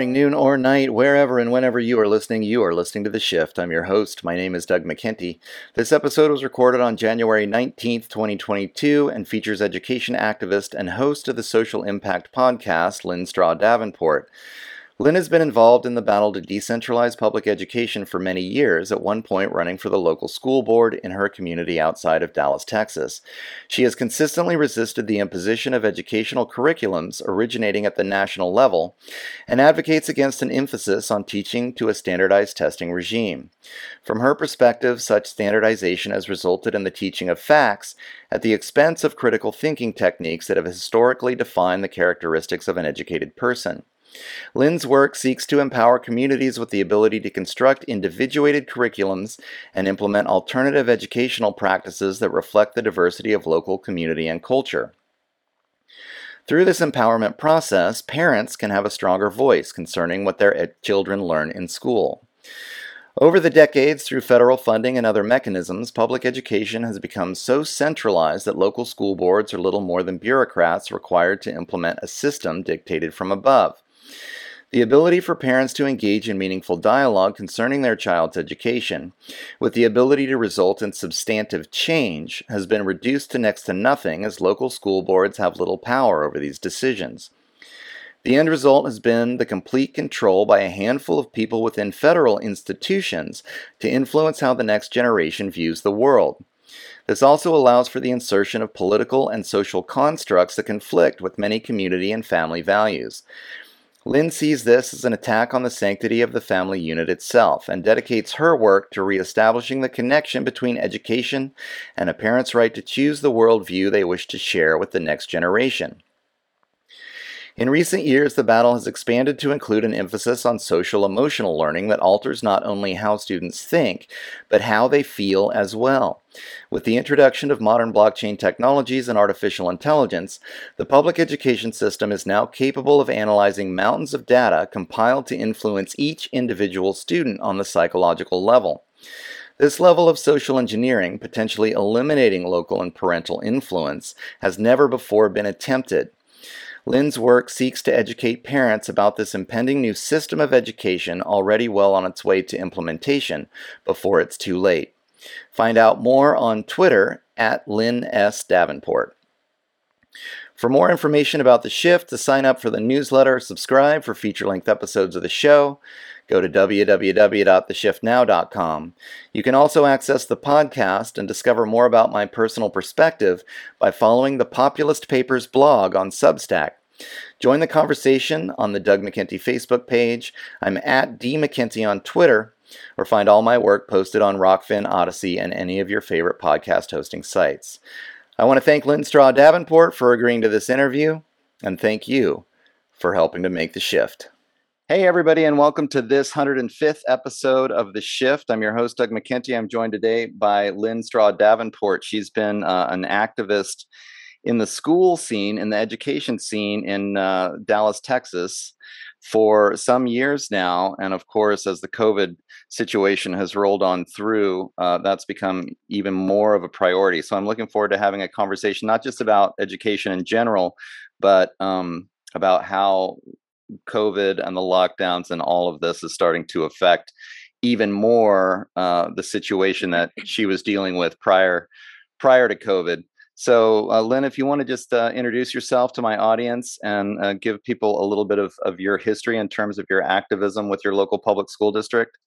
Morning, noon, or night, wherever and whenever you are listening, you are listening to The Shift. I'm your host. My name is Doug McKenty. This episode was recorded on January 19th, 2022, and features education activist and host of the Social Impact podcast, Lynn Strawn Davenport. Lynn has been involved in the battle to decentralize public education for many years, at one point running for the local school board in her community outside of Dallas, Texas. She has consistently resisted the imposition of educational curriculums originating at the national level and advocates against an emphasis on teaching to a standardized testing regime. From her perspective, such standardization has resulted in the teaching of facts at the expense of critical thinking techniques that have historically defined the characteristics of an educated person. Lynn's work seeks to empower communities with the ability to construct individuated curriculums and implement alternative educational practices that reflect the diversity of local community and culture. Through this empowerment process, parents can have a stronger voice concerning what their children learn in school. Over the decades, through federal funding and other mechanisms, public education has become so centralized that local school boards are little more than bureaucrats required to implement a system dictated from above. The ability for parents to engage in meaningful dialogue concerning their child's education, with the ability to result in substantive change, has been reduced to next to nothing as local school boards have little power over these decisions. The end result has been the complete control by a handful of people within federal institutions to influence how the next generation views the world. This also allows for the insertion of political and social constructs that conflict with many community and family values. Lynn sees this as an attack on the sanctity of the family unit itself and dedicates her work to reestablishing the connection between education and a parent's right to choose the worldview they wish to share with the next generation. In recent years, the battle has expanded to include an emphasis on social emotional learning that alters not only how students think, but how they feel as well. With the introduction of modern blockchain technologies and artificial intelligence, the public education system is now capable of analyzing mountains of data compiled to influence each individual student on the psychological level. This level of social engineering, potentially eliminating local and parental influence, has never before been attempted. Lynn's work seeks to educate parents about this impending new system of education already well on its way to implementation before it's too late. Find out more on Twitter at Lynn S. Davenport. For more information about the shift, to sign up for the newsletter, subscribe for feature length episodes of the show, go to www.theshiftnow.com. You can also access the podcast and discover more about my personal perspective by following the Populist Papers blog on Substack. Join the conversation on the Doug McKenty Facebook page. I'm at D McKenty on Twitter, or find all my work posted on Rokfin, Odysee, and any of your favorite podcast hosting sites. I want to thank Lynn Strawn Davenport for agreeing to this interview, and thank you for helping to make the shift. Hey, everybody, and welcome to this 105th episode of The Shift. I'm your host, Doug McKenty. I'm joined today by Lynn Strawn Davenport. She's been uh, an activist in the school scene, in the education scene in uh, Dallas, Texas for some years now. And of course, as the COVID situation has rolled on through, uh, that's become even more of a priority. So I'm looking forward to having a conversation, not just about education in general, but um, about how COVID and the lockdowns and all of this is starting to affect even more uh, the situation that she was dealing with prior prior to COVID. So, uh, Lynn, if you want to just uh, introduce yourself to my audience and uh, give people a little bit of, of your history in terms of your activism with your local public school district.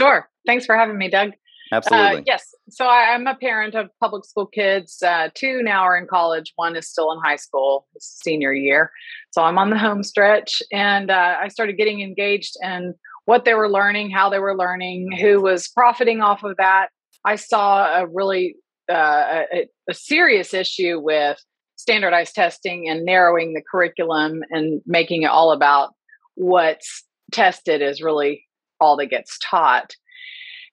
Sure. Thanks for having me, Doug. Absolutely. Uh, yes. So I, am a parent of public school kids. Uh, two now are in college. One is still in high school, senior year. So I'm on the home stretch, and uh, I started getting engaged in what they were learning, how they were learning, who was profiting off of that. I saw a really uh, a, a serious issue with standardized testing and narrowing the curriculum and making it all about what's tested is really all that gets taught.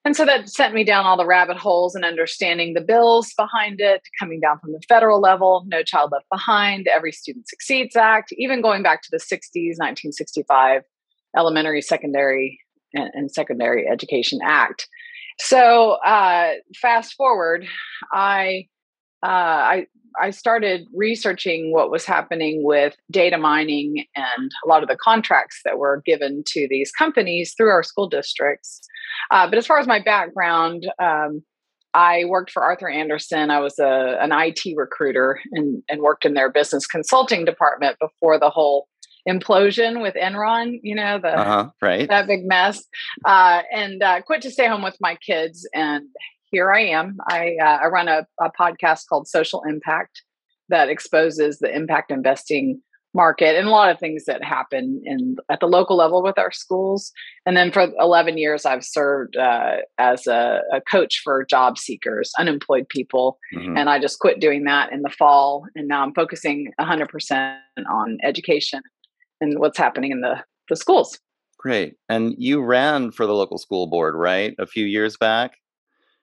And so that sent me down all the rabbit holes and understanding the bills behind it, coming down from the federal level, No Child Left Behind, Every Student Succeeds Act, even going back to the 60s, 1965 Elementary, Secondary, and, and Secondary Education Act. So uh, fast forward, I uh, I I started researching what was happening with data mining and a lot of the contracts that were given to these companies through our school districts. Uh, but as far as my background, um, I worked for Arthur Andersen. I was a, an IT recruiter and, and worked in their business consulting department before the whole implosion with Enron, you know, the uh-huh, right. that big mess. Uh, and uh, quit to stay home with my kids and here I am. I, uh, I run a, a, podcast called Social Impact that exposes the impact investing market and a lot of things that happen in at the local level with our schools. And then for 11 years, I've served uh, as a, a, coach for job seekers, unemployed people. Mm-hmm. And I just quit doing that in the fall. And now I'm focusing 100% on education and what's happening in the, the schools. Great. And you ran for the local school board, right? A few years back?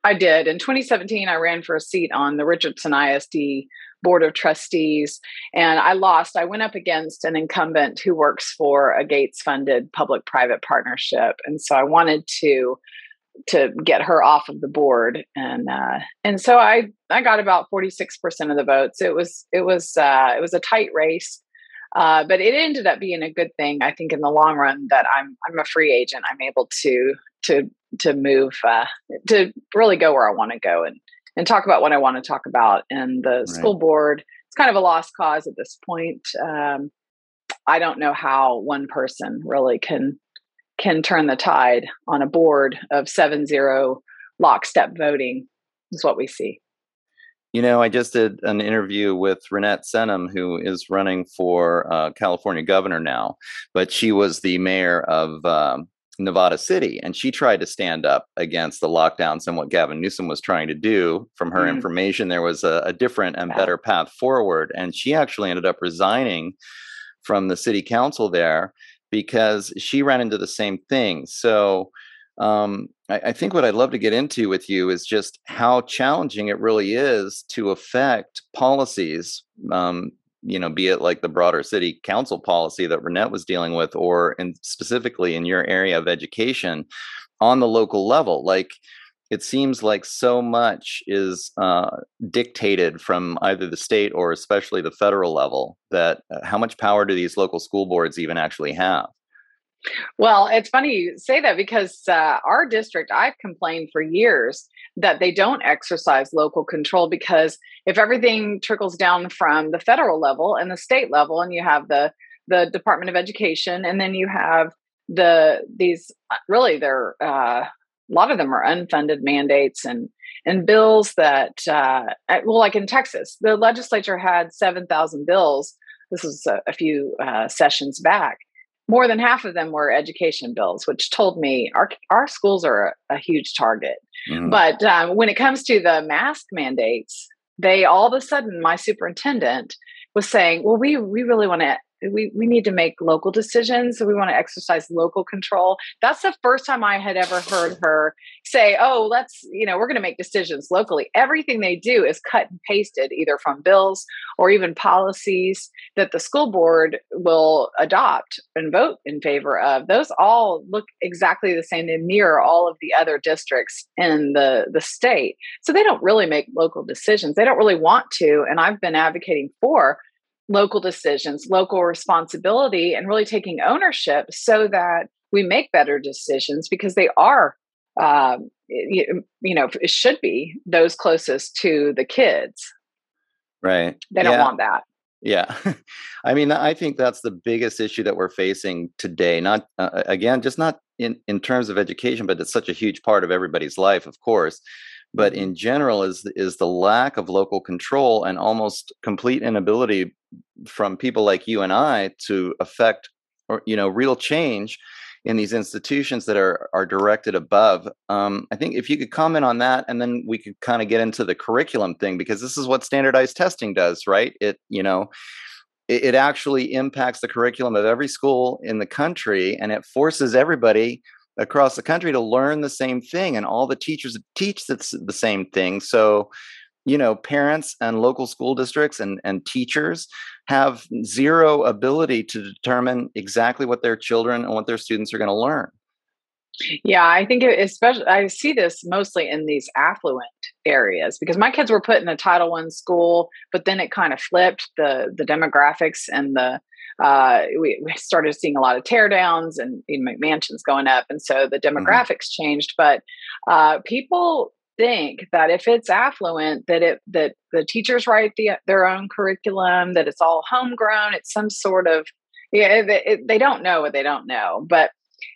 I did. In 2017, I ran for a seat on the Richardson ISD Board of Trustees, and I lost. I went up against an incumbent who works for a Gates funded public private partnership. And so I wanted to to get her off of the board and uh, and so I I got about 46% of the votes. It was it was uh, it was a tight race. Uh, but it ended up being a good thing, I think, in the long run. That I'm I'm a free agent. I'm able to to to move uh, to really go where I want to go and and talk about what I want to talk about. And the right. school board, it's kind of a lost cause at this point. Um, I don't know how one person really can can turn the tide on a board of seven zero lockstep voting is what we see. You know, I just did an interview with Renette Senum, who is running for uh, California governor now, but she was the mayor of um, Nevada City, and she tried to stand up against the lockdowns and what Gavin Newsom was trying to do. From her mm. information, there was a, a different and better path forward, and she actually ended up resigning from the city council there because she ran into the same thing. So. Um, I, I think what I'd love to get into with you is just how challenging it really is to affect policies um, you know, be it like the broader city council policy that Renette was dealing with, or specifically in your area of education on the local level. Like it seems like so much is uh, dictated from either the state or especially the federal level that uh, how much power do these local school boards even actually have? Well, it's funny you say that because uh, our district, I've complained for years that they don't exercise local control because if everything trickles down from the federal level and the state level, and you have the the Department of Education, and then you have the these uh, really they're uh, a lot of them are unfunded mandates and and bills that uh, well, like in Texas, the legislature had seven thousand bills. This was a, a few uh, sessions back more than half of them were education bills, which told me our our schools are a, a huge target. Mm-hmm. But um, when it comes to the mask mandates, they all of a sudden, my superintendent was saying, "Well, we we really want to we, we need to make local decisions. So we want to exercise local control. That's the first time I had ever heard her say, oh, let's, you know, we're going to make decisions locally. Everything they do is cut and pasted either from bills or even policies that the school board will adopt and vote in favor of. Those all look exactly the same. They mirror all of the other districts in the, the state. So they don't really make local decisions. They don't really want to. And I've been advocating for local decisions, local responsibility, and really taking ownership so that we make better decisions because they are, um, you, you, know, it should be those closest to the kids. Right. They don't want that. Yeah. I mean, I think that's the biggest issue that we're facing today. Not, uh, again, just not in in terms of education, but it's such a huge part of everybody's life, of course. But in general, is is the lack of local control and almost complete inability from people like you and I to affect or you know real change in these institutions that are are directed above. Um, I think if you could comment on that, and then we could kind of get into the curriculum thing because this is what standardized testing does, right? It you know it, it actually impacts the curriculum of every school in the country, and it forces everybody across the country to learn the same thing, and all the teachers teach the, the same thing. So you know parents and local school districts and, and teachers have zero ability to determine exactly what their children and what their students are going to learn yeah i think especially i see this mostly in these affluent areas because my kids were put in a title one school but then it kind of flipped the the demographics and the uh, we, we, started seeing a lot of teardowns and you know, mansions going up and so the mm-hmm. demographics mm-hmm. changed but uh, people think that if it's affluent that it that the teachers write the, their own curriculum that it's all homegrown it's some sort of yeah it, it, they don't know what they don't know but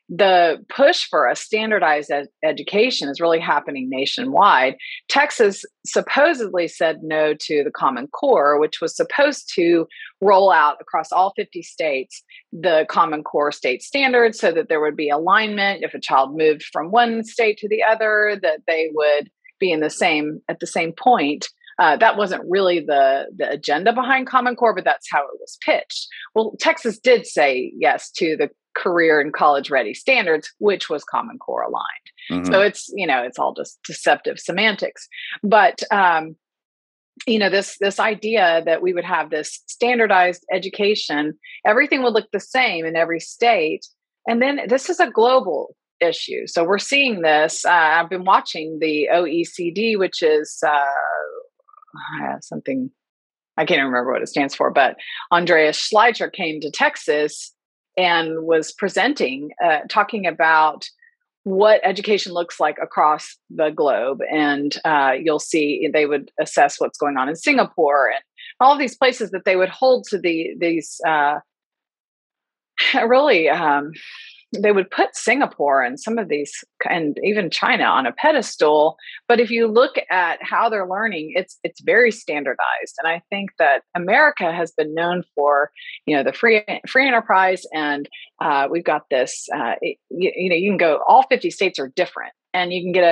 the push for a standardized ed- education is really happening nationwide. Texas supposedly said no to the Common Core, which was supposed to roll out across all 50 states the Common Core state standards so that there would be alignment if a child moved from one state to the other, that they would be in the same at the same point. Uh, that wasn't really the the agenda behind Common Core, but that's how it was pitched. Well, Texas did say yes to the career and college ready standards, which was Common Core aligned. Mm-hmm. So it's you know it's all just deceptive semantics, but um, you know this this idea that we would have this standardized education, everything would look the same in every state, and then this is a global issue. So we're seeing this. Uh, I've been watching the OECD, which is uh, something I can't remember what it stands for, but Andreas Schleicher came to Texas and was presenting, uh, talking about what education looks like across the globe. And uh, you'll see they would assess what's going on in Singapore and all these places that they would hold to the these uh, really um, they would put Singapore and some of these and even China on a pedestal but if you look at how they're learning it's it's very standardized and I think that America has been known for you know the free free enterprise and uh, we've got this uh, you, you, know you can go all 50 states are different and you can get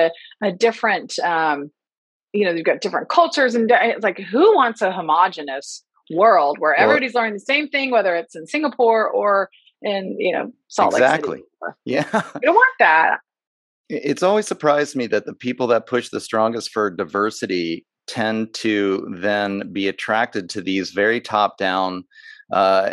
a, a different um, you know you've got different cultures and it's like who wants a homogenous world where everybody's learning the same thing whether it's in Singapore or in you know Salt exactly. Lake City. Yeah, you don't want that. It's always surprised me that the people that push the strongest for diversity tend to then be attracted to these very top-down uh,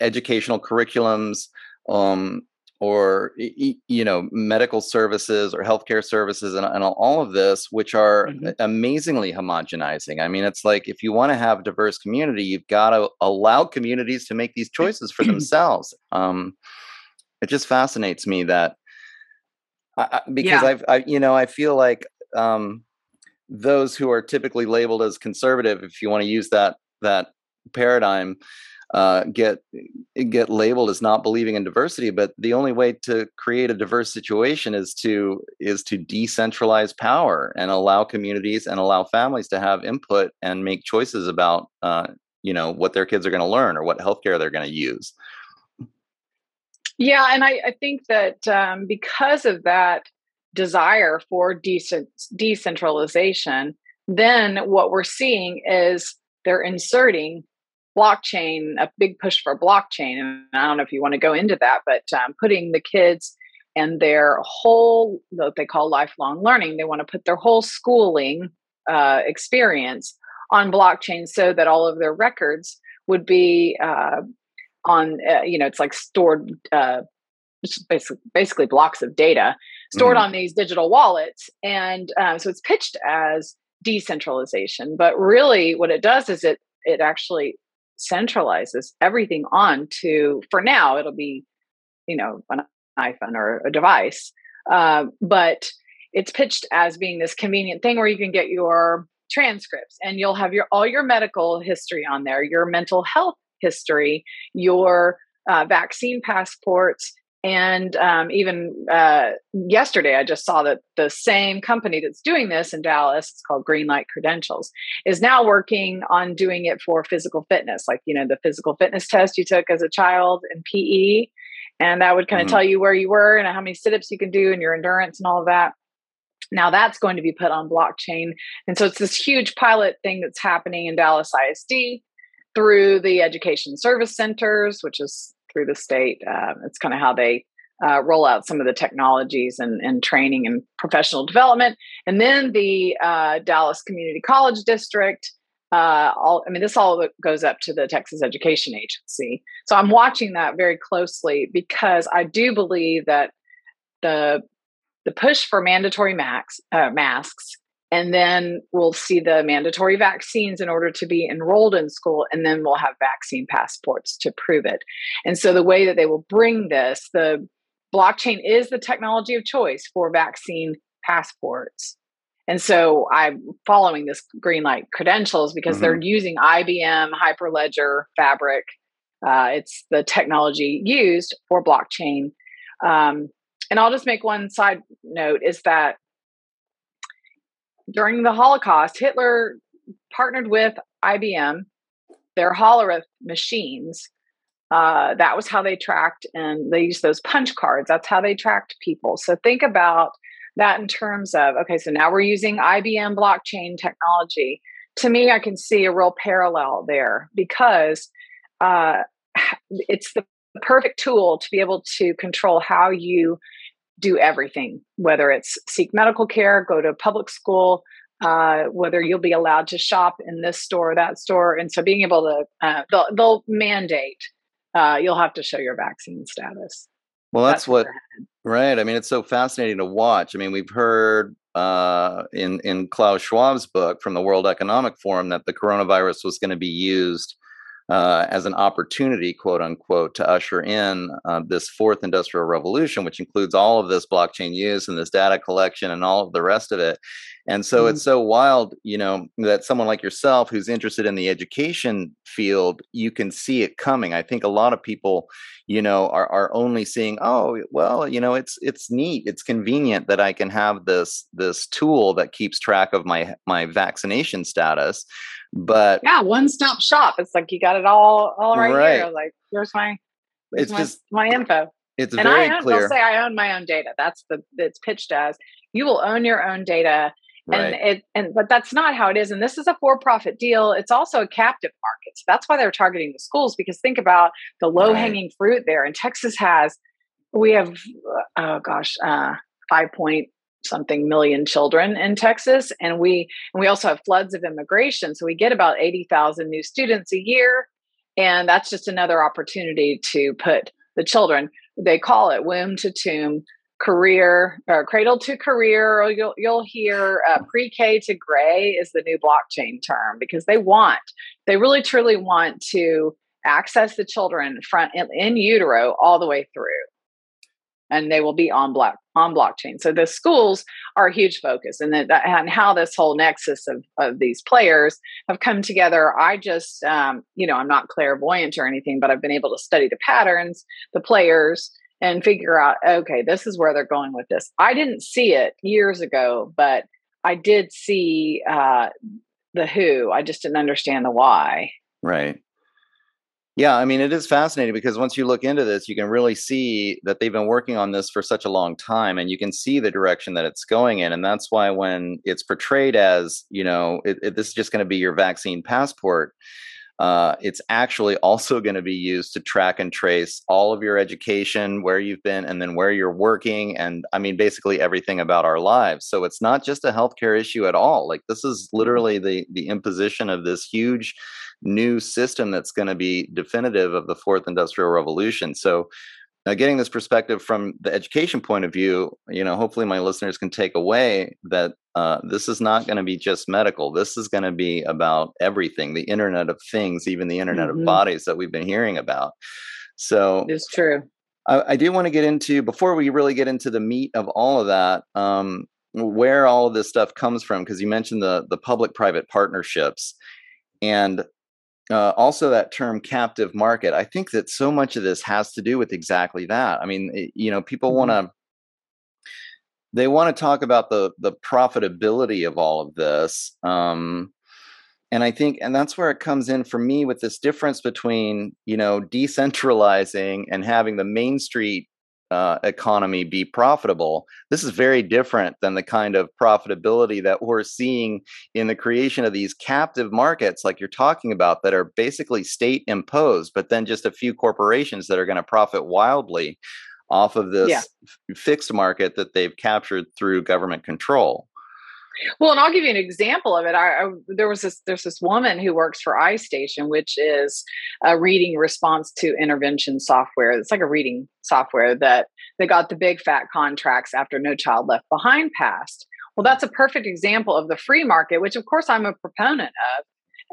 educational curriculums um, or you know medical services or healthcare services and, and all of this which are mm-hmm. amazingly homogenizing i mean it's like if you want to have a diverse community you've got to allow communities to make these choices for themselves um, it just fascinates me that I, because yeah. i've I, you know i feel like um, those who are typically labeled as conservative if you want to use that that paradigm uh, get get labeled as not believing in diversity but the only way to create a diverse situation is to is to decentralize power and allow communities and allow families to have input and make choices about uh, you know what their kids are going to learn or what healthcare they're going to use. Yeah and I, I think that um, because of that desire for decent decentralization then what we're seeing is they're inserting blockchain, a big push for blockchain. And I don't know if you want to go into that, but um, putting the kids and their whole, what they call lifelong learning, they want to put their whole schooling uh, experience on blockchain so that all of their records would be uh, on, uh, you know, it's like stored. Uh, basically, basically blocks of data stored mm-hmm. on these digital wallets, and uh, so it's pitched as decentralization. But really, what it does is it it actually centralizes everything on to for now it'll be you know an iphone or a device. Uh, but it's pitched as being this convenient thing where you can get your transcripts and you'll have your all your medical history on there your mental health history your uh, vaccine passports And um, even uh, yesterday, I just saw that the same company that's doing this in Dallas, it's called Greenlight Credentials, is now working on doing it for physical fitness, like, you know, the physical fitness test you took as a child in PE. And that would kind of mm-hmm. tell you where you were and how many sit ups you can do and your endurance and all of that. Now that's going to be put on blockchain. And so it's this huge pilot thing that's happening in Dallas ISD through the education service centers, which is through the state. Uh, it's kind of how they uh, roll out some of the technologies and, and, training and professional development. And then the uh, Dallas Community College District. Uh, all, I mean, this all goes up to the Texas Education Agency. So I'm watching that very closely because I do believe that the the push for mandatory max, uh, masks and then we'll see the mandatory vaccines in order to be enrolled in school and then we'll have vaccine passports to prove it. And so the way that they will bring this the blockchain is the technology of choice for vaccine passports. And so i'm following this greenlight credentials because mm-hmm. they're using ibm hyperledger fabric. Uh, it's the technology used for blockchain. Um, and i'll just make one side note is that during the Holocaust, Hitler partnered with IBM, their Hollerith machines. Uh, that was how they tracked, and they used those punch cards. That's how they tracked people. So think about that in terms of okay, so now we're using IBM blockchain technology. To me, I can see a real parallel there because uh, it's the perfect tool to be able to control how you do everything, whether it's seek medical care, go to public school, uh, whether you'll be allowed to shop in this store or that store. And so being able to, uh, they'll, they'll, mandate uh, you'll have to show your vaccine status. Well, that's, that's what, right. I mean, it's so fascinating to watch. I mean, we've heard uh, in, in Klaus Schwab's book from the World Economic Forum that the coronavirus was going to be used uh, as an opportunity, quote unquote, to usher in uh, this fourth industrial revolution, which includes all of this blockchain use and this data collection and all of the rest of it. And so mm-hmm. it's so wild, you know, that someone like yourself who's interested in the education field, you can see it coming. I think a lot of people, you know, are, are only seeing, oh, well, you know, it's it's neat, it's convenient that I can have this this tool that keeps track of my my vaccination status. But yeah, one stop shop. It's like you got it all all right, right. here. Like here's my here's it's my, just my info. It's and very I own, clear. They'll say I own my own data. That's the it's pitched as you will own your own data. Right. And it and but that's not how it is. And this is a for-profit deal. It's also a captive market. So that's why they're targeting the schools because think about the low-hanging right. fruit there. And Texas has we have oh gosh, uh, five point something million children in Texas, and we and we also have floods of immigration. So we get about eighty thousand new students a year, and that's just another opportunity to put the children. They call it womb to tomb career or cradle to career or you'll you'll hear uh, pre-k to gray is the new blockchain term because they want they really truly want to access the children front in, in utero all the way through and they will be on block on blockchain. So the schools are a huge focus, and that, and how this whole nexus of of these players have come together. I just, um, you know, I'm not clairvoyant or anything, but I've been able to study the patterns, the players, and figure out, okay, this is where they're going with this. I didn't see it years ago, but I did see uh, the who. I just didn't understand the why. Right. Yeah, I mean, it is fascinating because once you look into this, you can really see that they've been working on this for such a long time and you can see the direction that it's going in. And that's why when it's portrayed as, you know, it, it, this is just going to be your vaccine passport, uh, it's actually also going to be used to track and trace all of your education, where you've been, and then where you're working. And I mean, basically everything about our lives. So it's not just a healthcare issue at all. Like, this is mm-hmm. literally the, the imposition of this huge new system that's going to be definitive of the fourth industrial revolution. So, now getting this perspective from the education point of view, you know, hopefully my listeners can take away that uh, this is not going to be just medical. This is going to be about everything, the Internet of Things, even the Internet mm-hmm. of Bodies that we've been hearing about. So it's true. I, I, do want to get into before we really get into the meat of all of that. Um, where all of this stuff comes from because you mentioned the the public private partnerships and uh, also that term captive market i think that so much of this has to do with exactly that i mean it, you know people mm-hmm. want to they want to talk about the the profitability of all of this um, and i think and that's where it comes in for me with this difference between you know decentralizing and having the main street uh, economy be profitable. This is very different than the kind of profitability that we're seeing in the creation of these captive markets, like you're talking about, that are basically state imposed, but then just a few corporations that are going to profit wildly off of this yeah. fixed market that they've captured through government control. Well, and I'll give you an example of it. I, I, there was this there's this woman who works for iStation, which is a reading response to intervention software. It's like a reading software that they got the big fat contracts after No Child Left Behind passed. Well, that's a perfect example of the free market, which of course I'm a proponent of.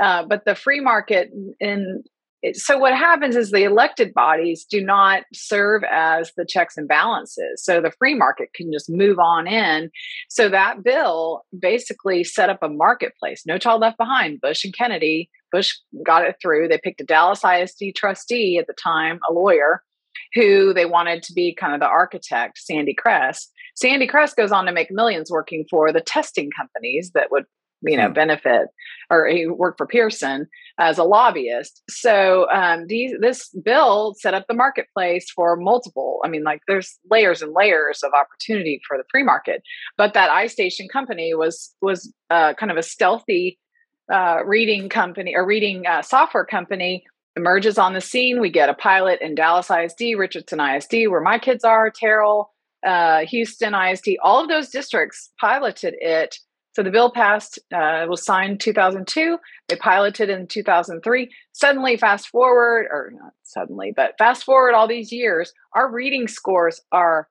Uh, but the free market in so what happens is the elected bodies do not serve as the checks and balances. So the free market can just move on in. So that bill basically set up a marketplace. No child left behind. Bush and kennedy bush got it through. They picked a dallas isd trustee at the time a lawyer who they wanted to be kind of the architect sandy kress. Sandy kress goes on to make millions working for the testing companies that would you know, hmm. benefit, or he worked for Pearson as a lobbyist. So um, these, this bill set up the marketplace for multiple. I mean, like there's layers and layers of opportunity for the free market. But that iStation company was was uh, kind of a stealthy uh, reading company or reading uh, software company emerges on the scene. We get a pilot in Dallas ISD, Richardson ISD, where my kids are, Terrell, uh, Houston ISD. All of those districts piloted it so the bill passed, uh, was signed 2002. They piloted in 2003. Suddenly, fast forward, or not suddenly, but fast forward all these years, our reading scores are.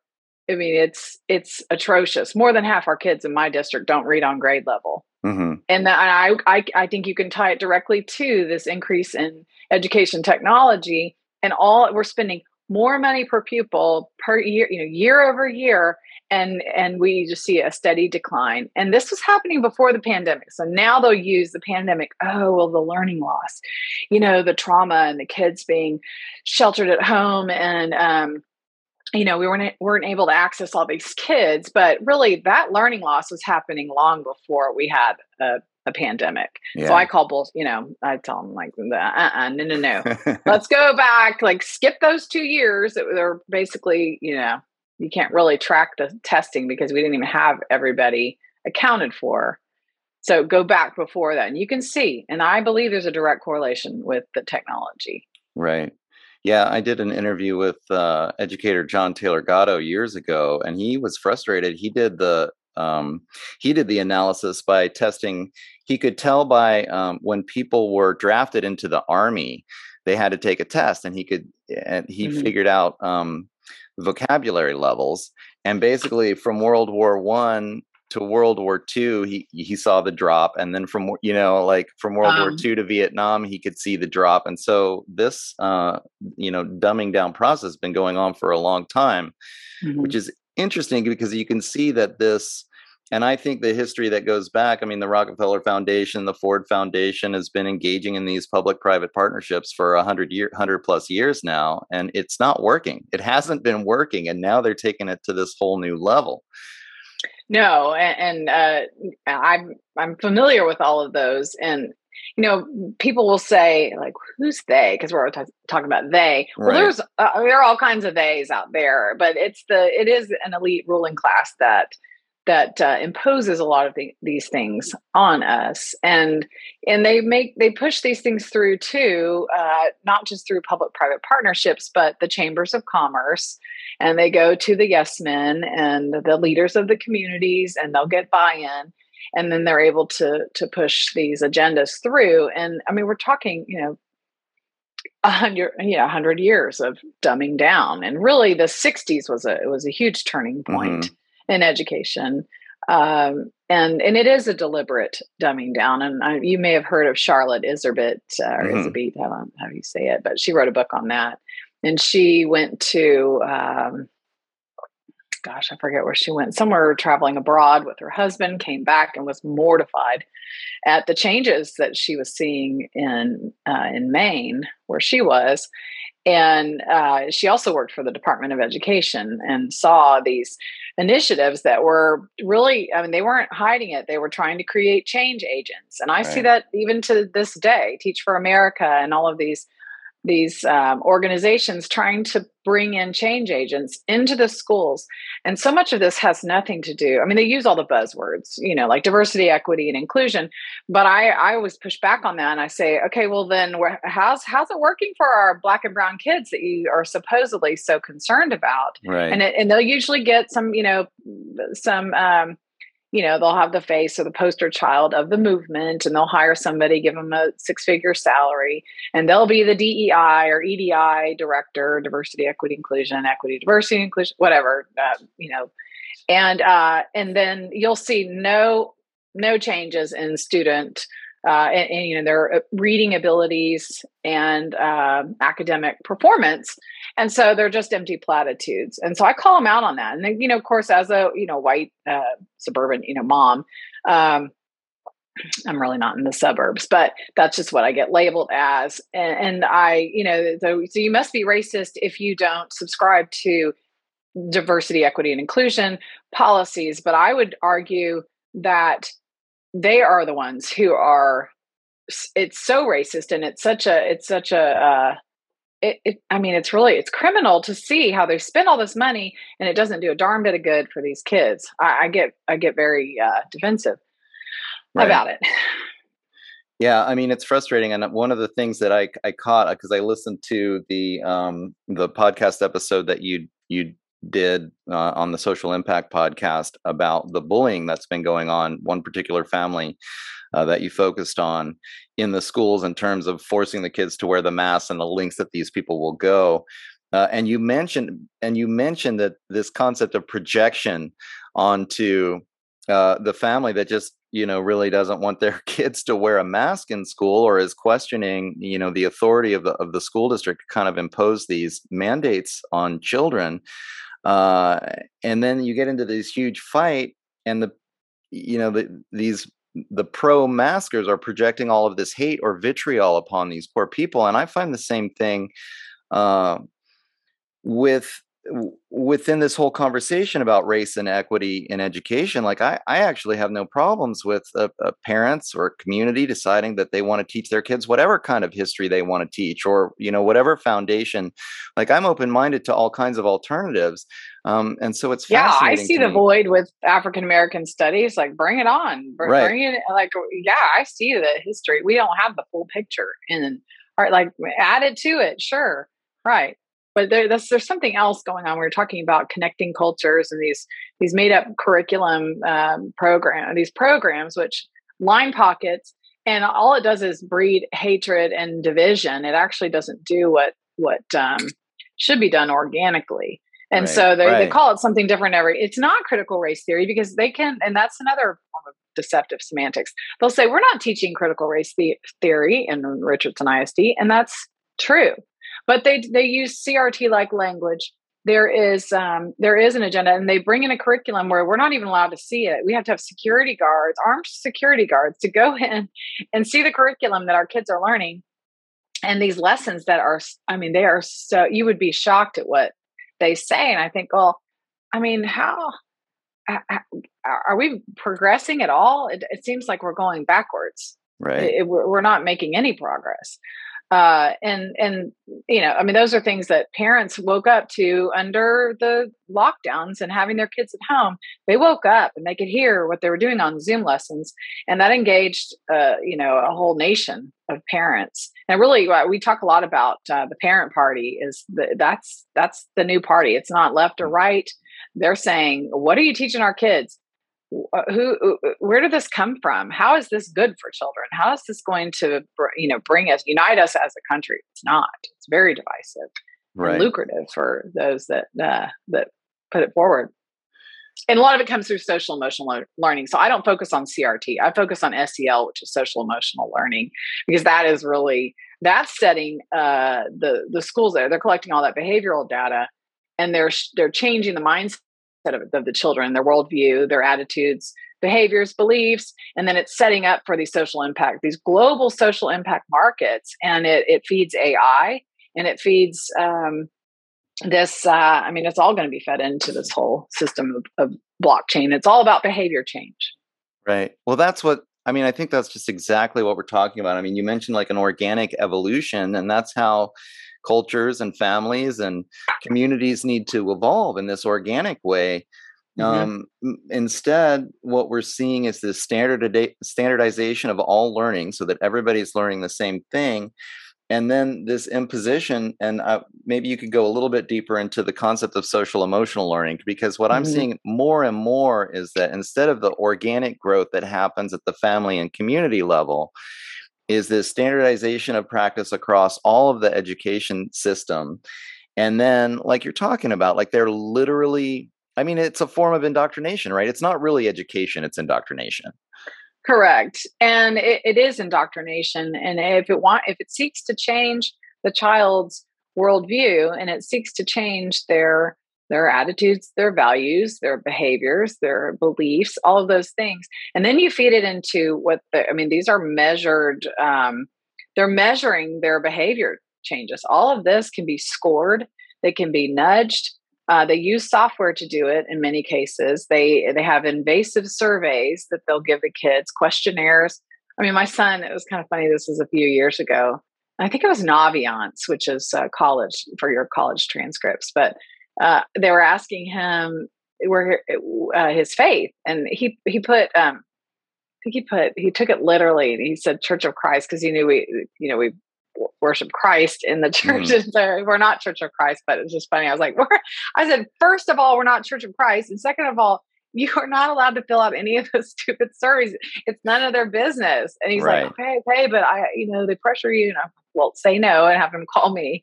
I mean, it's it's atrocious. More than half our kids in my district don't read on grade level, mm-hmm. and I, I I think you can tie it directly to this increase in education technology, and all we're spending more money per pupil per year, you know, year over year and and we just see a steady decline. And this was happening before the pandemic. So now they'll use the pandemic oh well the learning loss you know the trauma and the kids being sheltered at home and um, you know we weren't weren't able to access all these kids but really that learning loss was happening long before we had a, a pandemic yeah. so i call both you know i tell them like uh-uh, no no no let's go back like skip those two years that were basically you know you can't really track the testing because we didn't even have everybody accounted for. So go back before that and you can see, and I believe there's a direct correlation with the technology. Right. Yeah, I did an interview with uh, educator John Taylor Gatto years ago, and he was frustrated. He did the um, he did the analysis by testing. He could tell by um, when people were drafted into the army, they had to take a test, and he could and he mm-hmm. figured out um, vocabulary levels. And basically, from World War One to World War Two, he he saw the drop, and then from you know like from World um, War Two to Vietnam, he could see the drop. And so this uh, you know dumbing down process has been going on for a long time, mm-hmm. which is interesting because you can see that this and I think the history that goes back, I mean, the Rockefeller Foundation, the Ford Foundation has been engaging in these public private partnerships for a hundred year, hundred plus years now, and it's not working. It hasn't been working, and now they're taking it to this whole new level. No, and, and uh, I'm I'm familiar with all of those, and you know, people will say like, "Who's they?" Because we're t- talking about they. Well, right. there's uh, there are all kinds of theys out there, but it's the it is an elite ruling class that that uh, imposes a lot of the, these things on us and and they make they push these things through too uh, not just through public private partnerships but the chambers of commerce and they go to the yes men and the leaders of the communities and they'll get buy-in and then they're able to to push these agendas through and i mean we're talking you know a hundred yeah, hundred years of dumbing down and really the 60s was a it was a huge turning point mm-hmm in education. Um, and and it is a deliberate dumbing down. And I, you may have heard of Charlotte Iserbyt uh, or mm-hmm. How, how do you say it? But she wrote a book on that, and she went to um, gosh, I forget where she went, somewhere traveling abroad with her husband, came back and was mortified at the changes that she was seeing in uh, in Maine, where she was. And uh, she also worked for the Department of Education and saw these initiatives that were really, I mean, they weren't hiding it. They were trying to create change agents. And I right. see that even to this day, Teach for America and all of these these um, organizations trying to bring in change agents into the schools. And so much of this has nothing to do i mean they use all the buzzwords you know like diversity equity and inclusion but i i always push back on that and i say okay well then how's how's it working for our black and brown kids that you are supposedly so concerned about? Right. And it, and they'll usually get some you know some um, you know they'll have the face or the poster child of the movement and they'll hire somebody give them a six figure salary and they'll be the dei or edi director diversity equity inclusion equity diversity inclusion whatever uh, you know. And uh, and then you'll see no no changes in student uh, and, and, you know their uh, reading abilities and uh, academic performance. And so they're just empty platitudes. And so i call them out on that. And then, you know of course as a you know white uh, suburban you know mom um, i'm really not in the suburbs but that's just what i get labeled as. And, and i you know so, so you must be racist if you don't subscribe to diversity equity and inclusion policies. But i would argue that they are the ones who are it's so racist and it's such a it's such a uh, it, it, i mean it's really it's criminal to see how they spend all this money and it doesn't do a darn bit of good for these kids i, I get i get very uh, defensive right. about it yeah i mean it's frustrating and one of the things that i i caught because i listened to the um the podcast episode that you you did uh, on the social impact podcast about the bullying that's been going on one particular family uh, that you focused on in the schools in terms of forcing the kids to wear the mask and the links that these people will go uh, and you mentioned and you mentioned that this concept of projection onto uh, the family that just you know really doesn't want their kids to wear a mask in school or is questioning you know the authority of the of the school district to kind of impose these mandates on children uh, and then you get into this huge fight, and the you know the, these the pro maskers are projecting all of this hate or vitriol upon these poor people, and I find the same thing uh, with within this whole conversation about race and equity in education like i, I actually have no problems with uh, uh, parents or community deciding that they want to teach their kids whatever kind of history they want to teach or you know whatever foundation like i'm open-minded to all kinds of alternatives um, and so it's yeah i see the me. void with african american studies like bring it on bring, right. bring it like yeah i see the history we don't have the full picture and all right like add it to it sure right but there, there's something else going on. We are talking about connecting cultures and these these made up curriculum um, program, these programs which line pockets, and all it does is breed hatred and division. It actually doesn't do what what um, should be done organically. And right, so they, right. they call it something different every. It's not critical race theory because they can, and that's another form of deceptive semantics. They'll say we're not teaching critical race the- theory in Richardson ISD, and that's true but they they use CRT like language. There is um, there is an agenda, and they bring in a curriculum where we're not even allowed to see it. We have to have security guards, armed security guards, to go in and see the curriculum that our kids are learning, and these lessons that are. I mean, they are so. You would be shocked at what they say, and I think, well, I mean, how are we progressing at all? It, it seems like we're going backwards. Right. It, it, we're not making any progress uh, and and you know, I mean, those are things that parents woke up to under the lockdowns and having their kids at home. They woke up and they could hear what they were doing on Zoom lessons, and that engaged, uh, you know, a whole nation of parents. And really, we talk a lot about uh, the parent party. Is the, that's that's the new party. It's not left or right. They're saying, "What are you teaching our kids?" Uh, who where did this come from? How is this good for children? How is this going to you know bring us unite us as a country? It's not. It's very divisive right. and lucrative for those that uh, that put it forward. And a lot of it comes through social emotional learning. So i don't focus on crt i focus on sel which is social emotional learning because that is really that's setting uh, the the schools there. They're collecting all that behavioral data and they're they're changing the mindset of, of the children, their worldview, their attitudes, behaviors, beliefs, and then it's setting up for these social impact, these global social impact markets, and it, it feeds AI and it feeds um, this. Uh, I mean, it's all going to be fed into this whole system of, of blockchain. It's all about behavior change. Right. Well, that's what I mean. I think that's just exactly what we're talking about. I mean, you mentioned like an organic evolution, and that's how cultures and families and communities need to evolve in this organic way Mm-hmm. Um, instead, what we're seeing is this standard standardization of all learning so that everybody's learning the same thing. And then this imposition, and uh, maybe you could go a little bit deeper into the concept of social emotional learning, because what mm-hmm. I'm seeing more and more is that instead of the organic growth that happens at the family and community level, is this standardization of practice across all of the education system. And then, like you're talking about, like they're literally I mean, it's a form of indoctrination, right? It's not really education, it's indoctrination. Correct. And it, it is indoctrination. And if it want if it seeks to change the child's worldview and it seeks to change their their attitudes, their values, their behaviors, their beliefs, all of those things. And then you feed it into what the, I mean, these are measured, um, they're measuring their behavior changes. All of this can be scored, they can be nudged, uh, they use software to do it in many cases. They they have invasive surveys that they'll give the kids, questionnaires. I mean, my son, it was kind of funny. This was a few years ago. I think it was Naviance, which is uh, college for your college transcripts. But uh, they were asking him where uh, his faith, and he he put um, I think he put he took it literally. and He said Church of Christ because he knew we you know we worship Christ in the church. Mm. we're not Church of Christ, but it's just funny. I was like, we're, I said, first of all, we're not Church of Christ. And second of all, you are not allowed to fill out any of those stupid surveys. It's none of their business. And he's right. like, okay, okay, but I, you know, they pressure you. And I'm, well, say no and have them call me.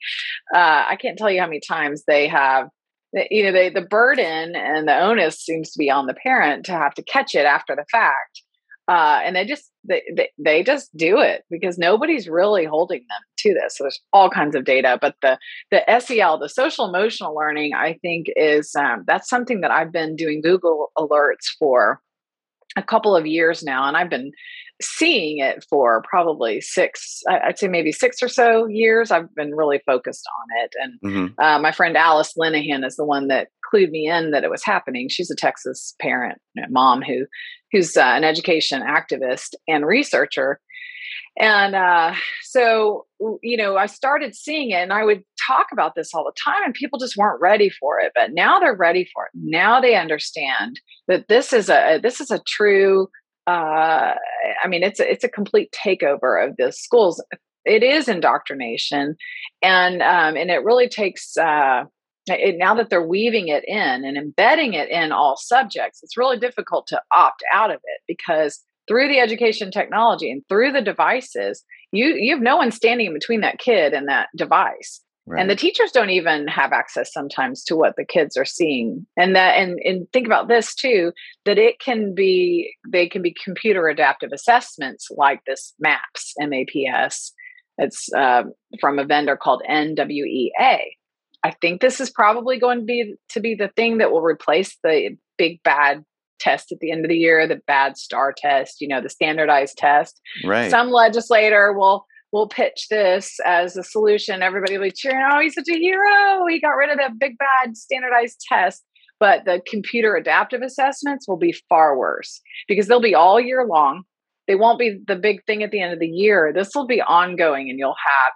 Uh, I can't tell you how many times they have you know they, the burden and the onus seems to be on the parent to have to catch it after the fact uh, and they just they, they, they just do it because nobody's really holding them to this. So there's all kinds of data but the the sel the social emotional learning i think is um, that's something that i've been doing google alerts for a couple of years now and i've been seeing it for probably six i'd say maybe six or so years i've been really focused on it and mm-hmm. uh, my friend alice linehan is the one that clued me in that it was happening she's a texas parent mom who who's uh, an education activist and researcher and uh, so you know i started seeing it and i would talk about this all the time and people just weren't ready for it but now they're ready for it now they understand that this is a this is a true uh, I mean, it's a, it's a complete takeover of the schools. It is indoctrination, and um, and it really takes. Uh, it, now that they're weaving it in and embedding it in all subjects, it's really difficult to opt out of it because through the education technology and through the devices, you you have no one standing in between that kid and that device. Right. And the teachers don't even have access sometimes to what the kids are seeing. And that and, and think about this too, that it can be they can be computer adaptive assessments like this MAPS, M-A-P-S. It's uh, from a vendor called NWEA. I think this is probably going to be to be the thing that will replace the big bad test at the end of the year, the bad STAAR test, you know, the standardized test. Right. Some legislator will we'll pitch this as a solution. Everybody will be cheering, oh, he's such a hero. He got rid of that big bad standardized test. But the computer adaptive assessments will be far worse because they'll be all year long. They won't be the big thing at the end of the year. This will be ongoing and you'll have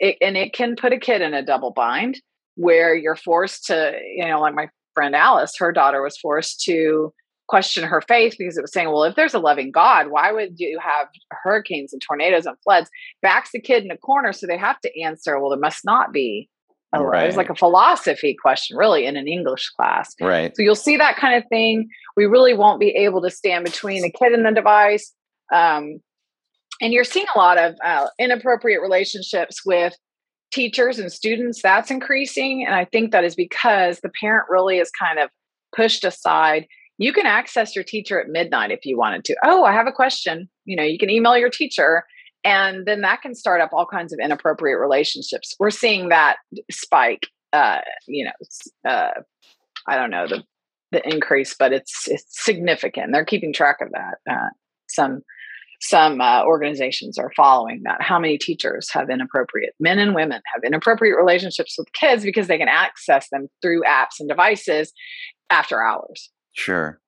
it, and it can put a kid in a double bind where you're forced to, you know, like my friend Alice, her daughter was forced to question her faith because it was saying, well, if there's a loving God, why would you have hurricanes and tornadoes and floods? Backs the kid in a corner, so they have to answer, well, there must not be. A, right. It was like a philosophy question, really, in an English class. Right. So you'll see that kind of thing. We really won't be able to stand between the kid and the device. Um, and you're seeing a lot of uh, inappropriate relationships with teachers and students. That's increasing. And I think that is because the parent really is kind of pushed aside you can access your teacher at midnight if you wanted to. Oh, I have a question. You know, you can email your teacher and then that can start up all kinds of inappropriate relationships. We're seeing that spike uh, you know, uh, I don't know, the the increase, but it's it's significant. They're keeping track of that. Uh, some some uh, organizations are following that. How many teachers have inappropriate men and women have inappropriate relationships with kids because they can access them through apps and devices after hours? Sure.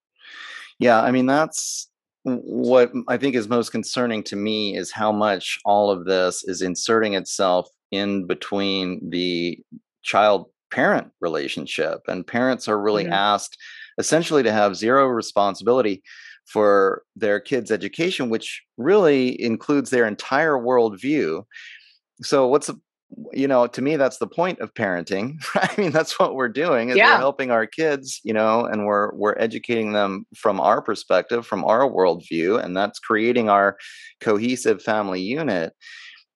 Yeah, I mean that's what I think is most concerning to me is how much all of this is inserting itself in between the child parent relationship and parents are really mm-hmm. asked essentially to have zero responsibility for their kids' education, which really includes their entire worldview. So, what's the you know, to me, that's the point of parenting. I mean, that's what we're doing is yeah. we're helping our kids, you know, and we're we're educating them from our perspective, from our worldview, and that's creating our cohesive family unit.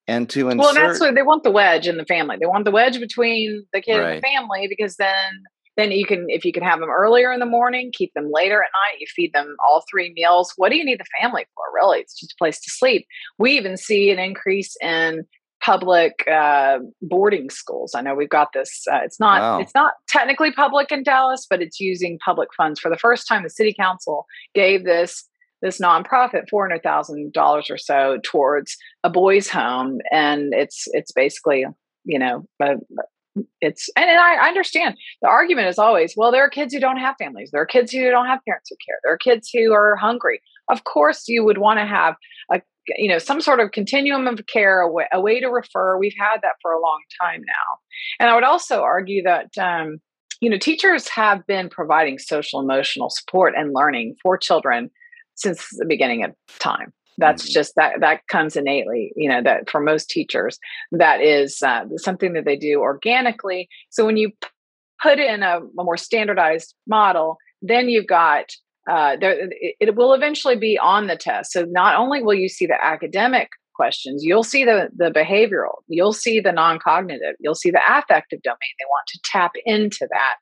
And to insert, well, that's what they want the wedge in the family. They want the wedge between the kid right. and the family because then then you can if you can have them earlier in the morning keep them later at night you feed them all three meals what do you need the family for really it's just a place to sleep we even see an increase in public uh, boarding schools. I know we've got this uh, it's not wow. it's not technically public in dallas but it's using public funds. For the first time the city council gave this this nonprofit four hundred thousand dollars or so towards a boys' home, and it's it's basically you know a, it's and, and I, understand the argument is always well there are kids who don't have families. There are kids who don't have parents who care. There are kids who are hungry of course you would want to have a you know some sort of continuum of care a way, a way to refer. We've had that for a long time now. And i would also argue that um, you know teachers have been providing social emotional support and learning for children since the beginning of time. That's mm-hmm. just that that comes innately you know that for most teachers that is uh, something that they do organically. So when you put in a, a more standardized model then you've got uh, there, it, it will eventually be on the test. So not only will you see the academic questions you'll see the the behavioral you'll see the non-cognitive you'll see the affective domain. They want to tap into that.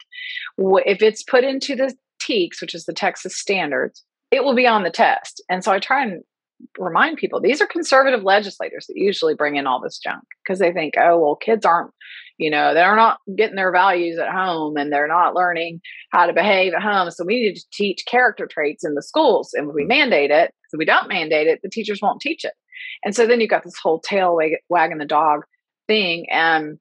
If it's put into the TEKS which is the texas standards it will be on the test. And so i try and remind people these are conservative legislators that usually bring in all this junk because they think, oh, well, kids aren't, you know, they're not getting their values at home and they're not learning how to behave at home. So we need to teach character traits in the schools. And if we mandate it, if we don't mandate it, the teachers won't teach it. And so then you've got this whole tail wag- wagging the dog thing. And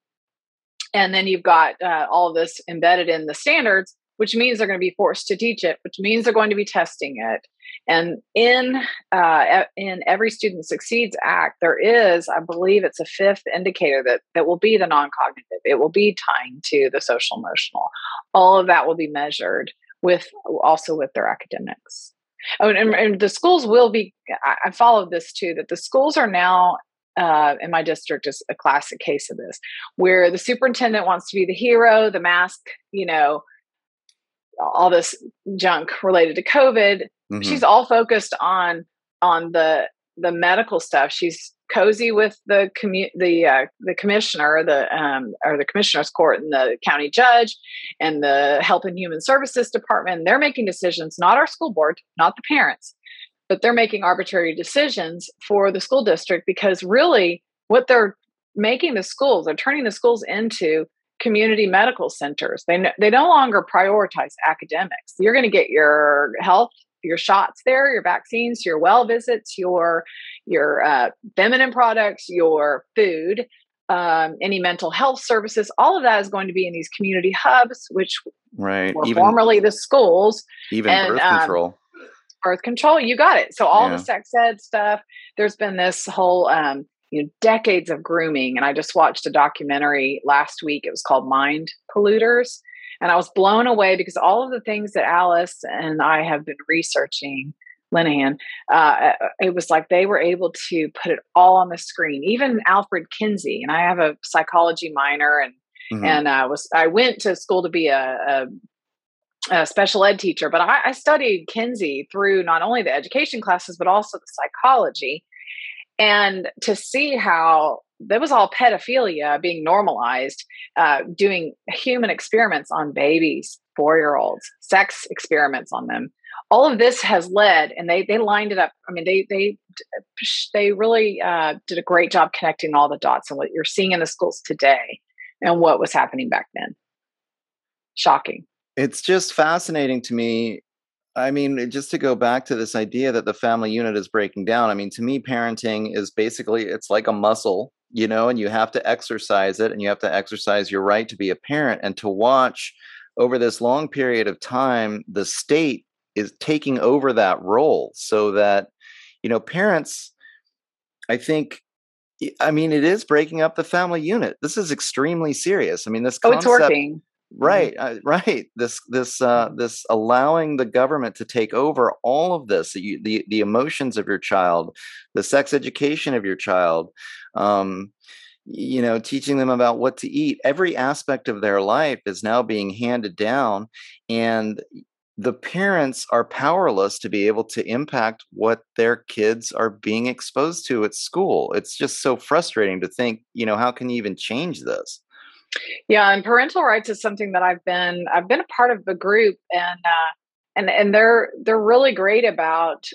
and then you've got uh, all this embedded in the standards which means they're going to be forced to teach it, which means they're going to be testing it, and in uh, in every Student Succeeds Act, there is, I believe, it's a fifth indicator that that will be the non-cognitive. It will be tying to the social emotional. All of that will be measured with also with their academics. Oh, and, and the schools will be. I, I followed this too. That the schools are now uh, in my district is a classic case of this, where the superintendent wants to be the hero, the mask, you know, all this junk related to COVID. Mm-hmm. She's all focused on on the the medical stuff. She's cozy with the commu- the uh, the commissioner, the um, or the commissioner's court, and the county judge, and the health and human services department. They're making decisions, not our school board, not the parents, but they're making arbitrary decisions for the school district because really, what they're making the schools, they're turning the schools into community medical centers. They no, they no longer prioritize academics. You're going to get your health, your shots there, your vaccines, your well visits, your your uh, feminine products, your food, um, any mental health services. All of that is going to be in these community hubs, which right were even, formerly the schools. Even and, birth um, control. Birth control, you got it. So all yeah. the sex ed stuff. There's been this whole um, you know decades of grooming and i just watched a documentary last week it was called mind polluters and i was blown away because all of the things that alice and i have been researching Linehan, uh, it was like they were able to put it all on the screen. Even Alfred Kinsey, and I have a psychology minor, and mm-hmm. and I was I went to school to be a, a, a special ed teacher, but I, I, studied Kinsey through not only the education classes but also the psychology and to see how that was all pedophilia being normalized, uh, doing human experiments on babies, four year olds, sex experiments on them. All of this has led, and they they lined it up. I mean, they they they really uh, did a great job connecting all the dots and what you're seeing in the schools today and what was happening back then. Shocking. it's just fascinating to me I mean, just to go back to this idea that the family unit is breaking down. I mean, to me, parenting is basically it's like a muscle, you know, and you have to exercise it, and you have to exercise your right to be a parent and to watch over this long period of time the state is taking over that role, so that you know, parents. I think I mean, it is breaking up the family unit. This is extremely serious. I mean, this oh, it's working. Right, uh, right. This this uh, this allowing the government to take over all of this, the, the the emotions of your child, the sex education of your child, um, you know, teaching them about what to eat. Every aspect of their life is now being handed down, and the parents are powerless to be able to impact what their kids are being exposed to at school. It's just so frustrating to think, you know, how can you even change this? Yeah, and parental rights is something that I've been I've been a part of the group, and uh, and and they're they're really great about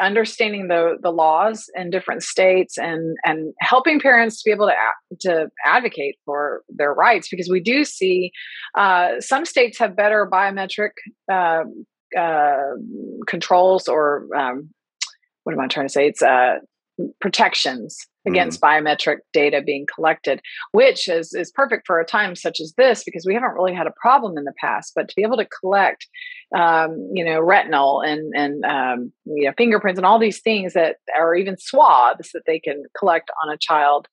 understanding the the laws in different states and and helping parents to be able to to advocate for their rights because we do see uh, some states have better biometric uh, uh, controls or um, what am I trying to say? It's uh, protections against mm. biometric data being collected, which is, is perfect for a time such as this because we haven't really had a problem in the past. But to be able to collect, um, you know, retinal and and um, you know fingerprints and all these things that are even swabs that they can collect on a child.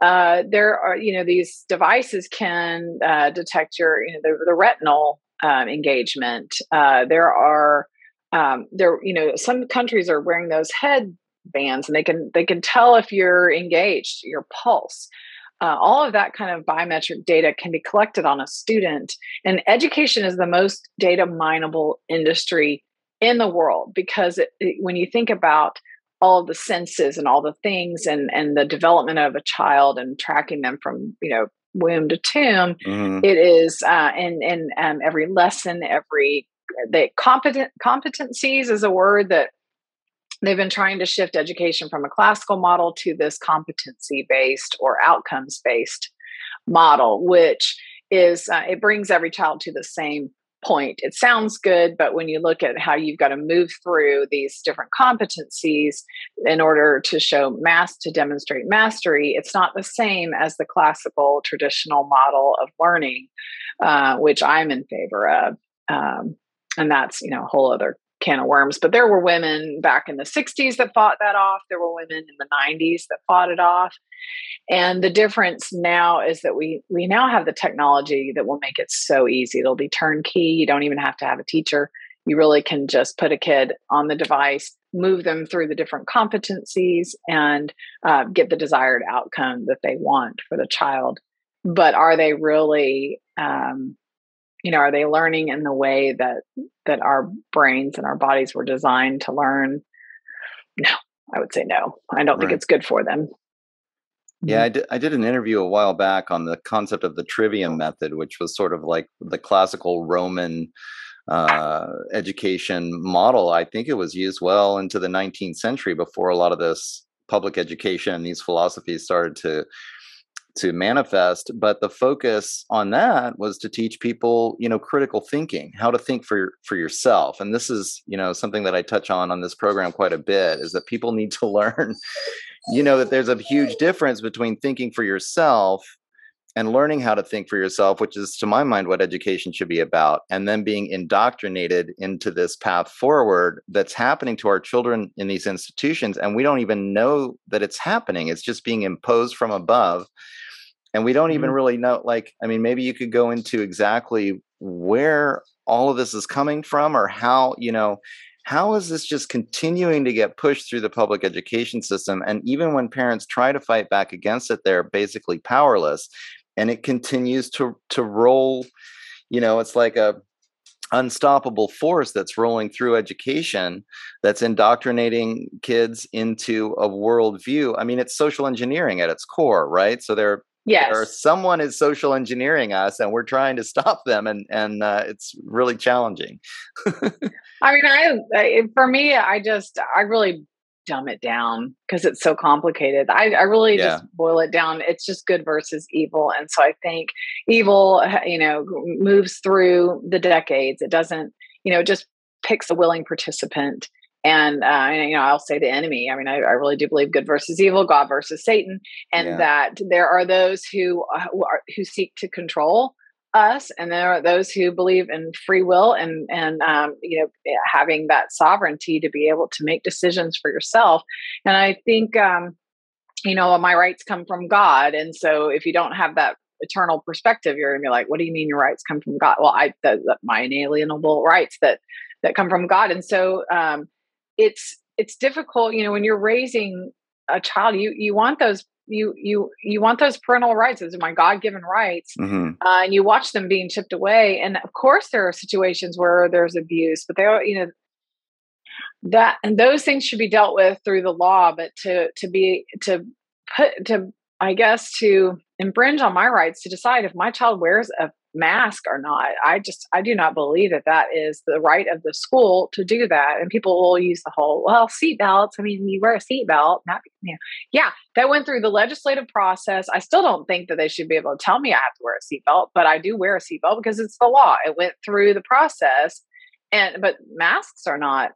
Uh, there are, you know, these devices can uh, detect your, you know, the, the retinal um, engagement. Uh, there are, um, there, you know, some countries are wearing those head bands and they can they can tell if you're engaged your pulse uh, all of that kind of biometric data can be collected on a student and education is the most data mineable industry in the world because it, it, when you think about all the senses and all the things and and the development of a child and tracking them from you know womb to tomb mm-hmm. it is uh, and and um, every lesson every the competent competencies is a word that they've been trying to shift education from a classical model to this competency based or outcomes based model which is uh, it brings every child to the same point. It sounds good but when you look at how you've got to move through these different competencies in order to show mass to demonstrate mastery it's not the same as the classical traditional model of learning uh, which i'm in favor of um, and that's you know a whole other can of worms. But there were women back in the 60s that fought that off. There were women in the 90s that fought it off. And the difference now is that we we now have the technology that will make it so easy. It'll be turnkey. You don't even have to have a teacher. You really can just put a kid on the device, move them through the different competencies, and uh, get the desired outcome that they want for the child. But are they really um, you know are they learning in the way that that our brains and our bodies were designed to learn no i would say no i don't right. think it's good for them yeah. I did, I did an interview a while back on the concept of the trivium method which was sort of like the classical roman uh, education model i think it was used well into the 19th century before a lot of this public education and these philosophies started to to manifest but the focus on that was to teach people you know critical thinking how to think for for yourself. And this is you know something that i touch on on this program quite a bit is that people need to learn you know that there's a huge difference between thinking for yourself and learning how to think for yourself which is to my mind what education should be about and then being indoctrinated into this path forward that's happening to our children in these institutions. And we don't even know that it's happening. It's just being imposed from above and we don't even mm-hmm. really know like i mean maybe you could go into exactly where all of this is coming from or how you know how is this just continuing to get pushed through the public education system? And even when parents try to fight back against it they're basically powerless and it continues to to roll you know it's like a unstoppable force that's rolling through education that's indoctrinating kids into a worldview. I mean it's social engineering at its core right? So they're Yes. Or someone is social engineering us and we're trying to stop them and and uh, it's really challenging. I mean, I, I for me I just I really dumb it down because it's so complicated. I, I really Yeah. just boil it down. It's just good versus evil. And so I think evil, uh, you know, moves through the decades. It doesn't, you know, just picks a willing participant. And, uh, and, you know, I'll say the enemy. I mean, I, I really do believe good versus evil, God versus Satan, and Yeah. that there are those who uh, who, are, who seek to control us and there are those who believe in free will and and um, you know having that sovereignty to be able to make decisions for yourself and i think um, you know my rights come from god and so if you don't have that eternal perspective you're gonna be like what do you mean your rights come from god well i my inalienable rights that that come from god and so um, it's it's difficult you know when you're raising a child you you want those you you you want those parental rights those are my god-given rights hmm uh, and you watch them being chipped away. And of course, there are situations where there's abuse, but there, are, you know, that and those things should be dealt with through the law. But to to be to put to I guess to infringe on my rights to decide if my child wears a mask or not, I just I do not believe that that is the right of the school to do that. And people will use the whole well seatbelts. I mean, you wear a seatbelt, not you know, yeah, that went through the legislative process. I still don't think that they should be able to tell me I have to wear a seatbelt, but I do wear a seatbelt because it's the law. It went through the process, and but masks are not.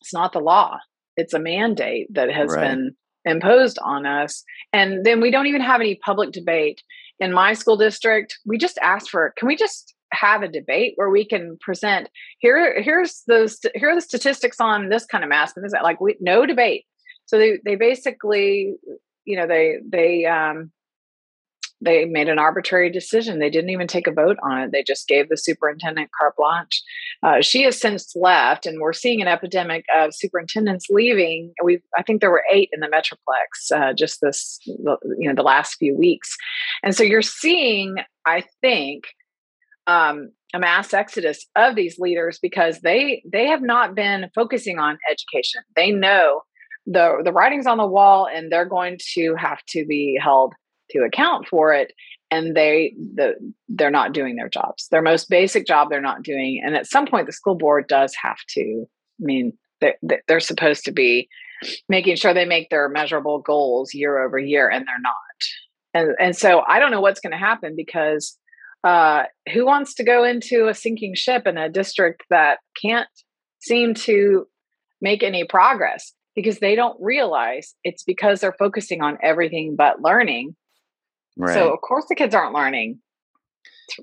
It's not the law. It's a mandate that has Right. been imposed on us, and then we don't even have any public debate in my school district. We just asked for. Can we just have a debate where we can present here? Here's the here are the statistics on this kind of mask and this like we no debate so they they basically you know they they um they made an arbitrary decision they didn't even take a vote on it they just gave the superintendent carte blanche. Uh, she has since left and we're seeing an epidemic of superintendents leaving. We i think there were eight in the metroplex uh, just this you know the last few weeks. And so you're seeing i think um, a mass exodus of these leaders because they they have not been focusing on education. They know the the writing's on the wall and they're going to have to be held to account for it and they the they're not doing their jobs their most basic job they're not doing and at some point the school board does have to i mean they, they- they're supposed to be making sure they make their measurable goals year over year and they're not and and so i don't know what's going to happen because uh who wants to go into a sinking ship in a district that can't seem to make any progress because they don't realize it's because they're focusing on everything but learning. Right. So of course the kids aren't learning.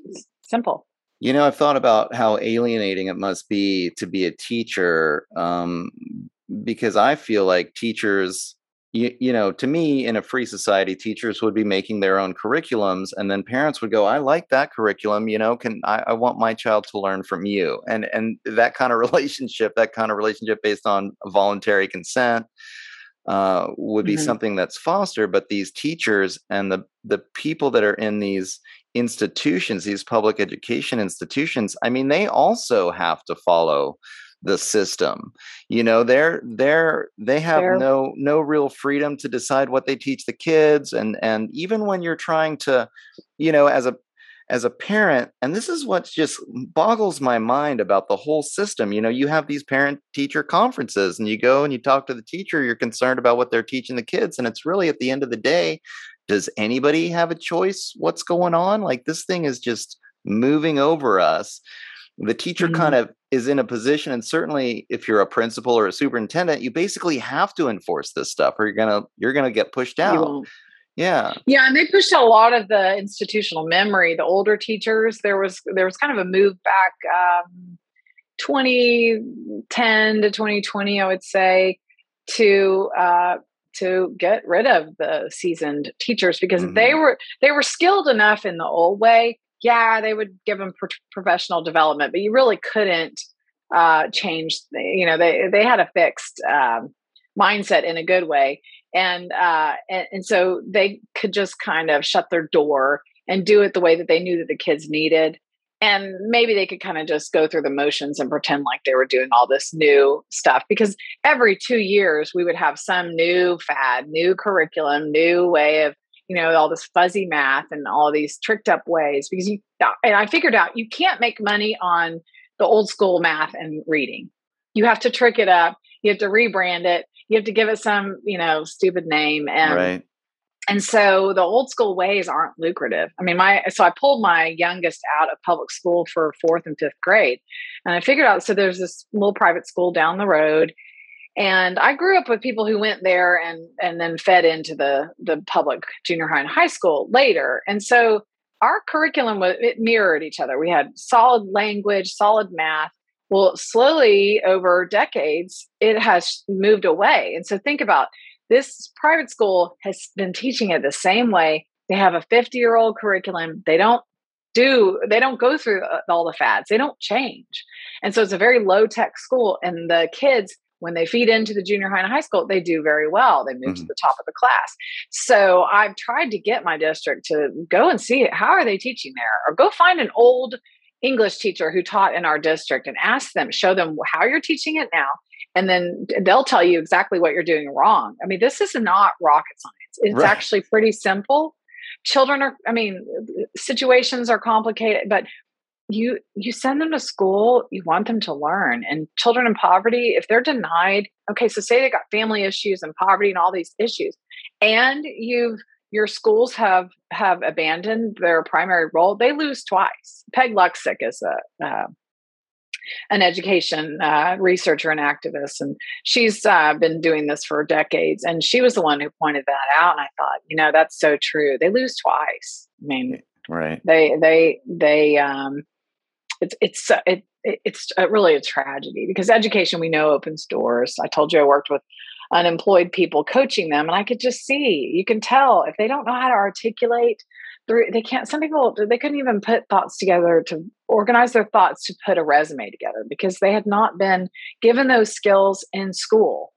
It's simple. You know, I've thought about how alienating it must be to be a teacher, um, because I feel like teachers, you, you know, to me, in a free society, teachers would be making their own curriculums, and then parents would go, "I like that curriculum. You know, can I, I want my child to learn from you?" And and that kind of relationship, that kind of relationship based on voluntary consent, uh, would be Mhm. something that's fostered. But these teachers and the the people that are in these institutions, these public education institutions, I mean, they also have to follow the system. You know, they're they're they have They're- no no real freedom to decide what they teach the kids, and and even when you're trying to, you know, as a as a parent, and this is what just boggles my mind about the whole system. You know, you have these parent teacher conferences, and you go and you talk to the teacher, you're concerned about what they're teaching the kids, and it's really at the end of the day, does anybody have a choice what's going on? Like this thing is just moving over us. The teacher Mhm. kind of is in a position, and certainly if you're a principal or a superintendent, you basically have to enforce this stuff, or you're gonna you're gonna get pushed out. Yeah, Yeah, and they pushed a lot of the institutional memory. The older teachers, there was there was kind of a move back um, 2010 to 2020, I would say, to uh, to get rid of the seasoned teachers because they Mhm. were they were skilled enough in the old way. Yeah, they would give them pro- professional development, but you really couldn't uh, change. You know, they they had a fixed um, mindset in a good way and uh and, and so they could just kind of shut their door and do it the way that they knew that the kids needed. And maybe they could kind of just go through the motions and pretend like they were doing all this new stuff because every two years we would have some new fad new curriculum new way of you know all this fuzzy math and all these tricked up ways because you and i figured out you can't make money on the old school math and reading. You have to trick it up you have to rebrand it. You have to give it some you know stupid name and right. and so the old school ways aren't lucrative. I mean my so i pulled my youngest out of public school for fourth and fifth grade and i figured out so there's this little private school down the road and i grew up with people who went there and and then fed into the the public junior high and high school later and so our curriculum was it mirrored each other. We had solid language solid math well slowly over decades it has moved away and so think about this private school has been teaching it the same way they have a 50 year old curriculum they don't do they don't go through uh, all the fads they don't change and so it's a very low tech school and the kids when they feed into the junior high and high school, they do very well. They move mm-hmm. to the top of the class. So I've tried to get my district to go and see it. How are they teaching there? Or go find an old English teacher who taught in our district and ask them, show them how you're teaching it now. And then they'll tell you exactly what you're doing wrong. I mean, this is not rocket science. It's right. actually pretty simple. Children are, I mean, situations are complicated, but you you send them to school you want them to learn and children in poverty if they're denied okay so say they got family issues and poverty and all these issues and you've your schools have have abandoned their primary role they lose twice. Peg Luksik is a uh, an education uh, researcher and activist and she's uh, been doing this for decades and she was the one who pointed that out and i thought you know that's so true. They lose twice. I mean right they they they um it's it's it, it's really a tragedy because education we know opens doors. I told you I worked with unemployed people coaching them and I could just see you can tell if they don't know how to articulate they can't some people they couldn't even put thoughts together to organize their thoughts to put a resume together because they had not been given those skills in school.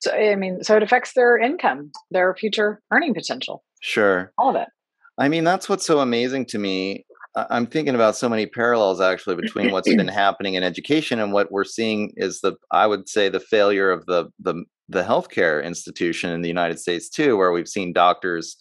So i mean so it affects their income their future earning potential. Sure. All of it. I mean that's what's so amazing to me I'm thinking about so many parallels actually between what's been happening in education and what we're seeing is the I would say the failure of the the the healthcare institution in the United States too, where we've seen doctors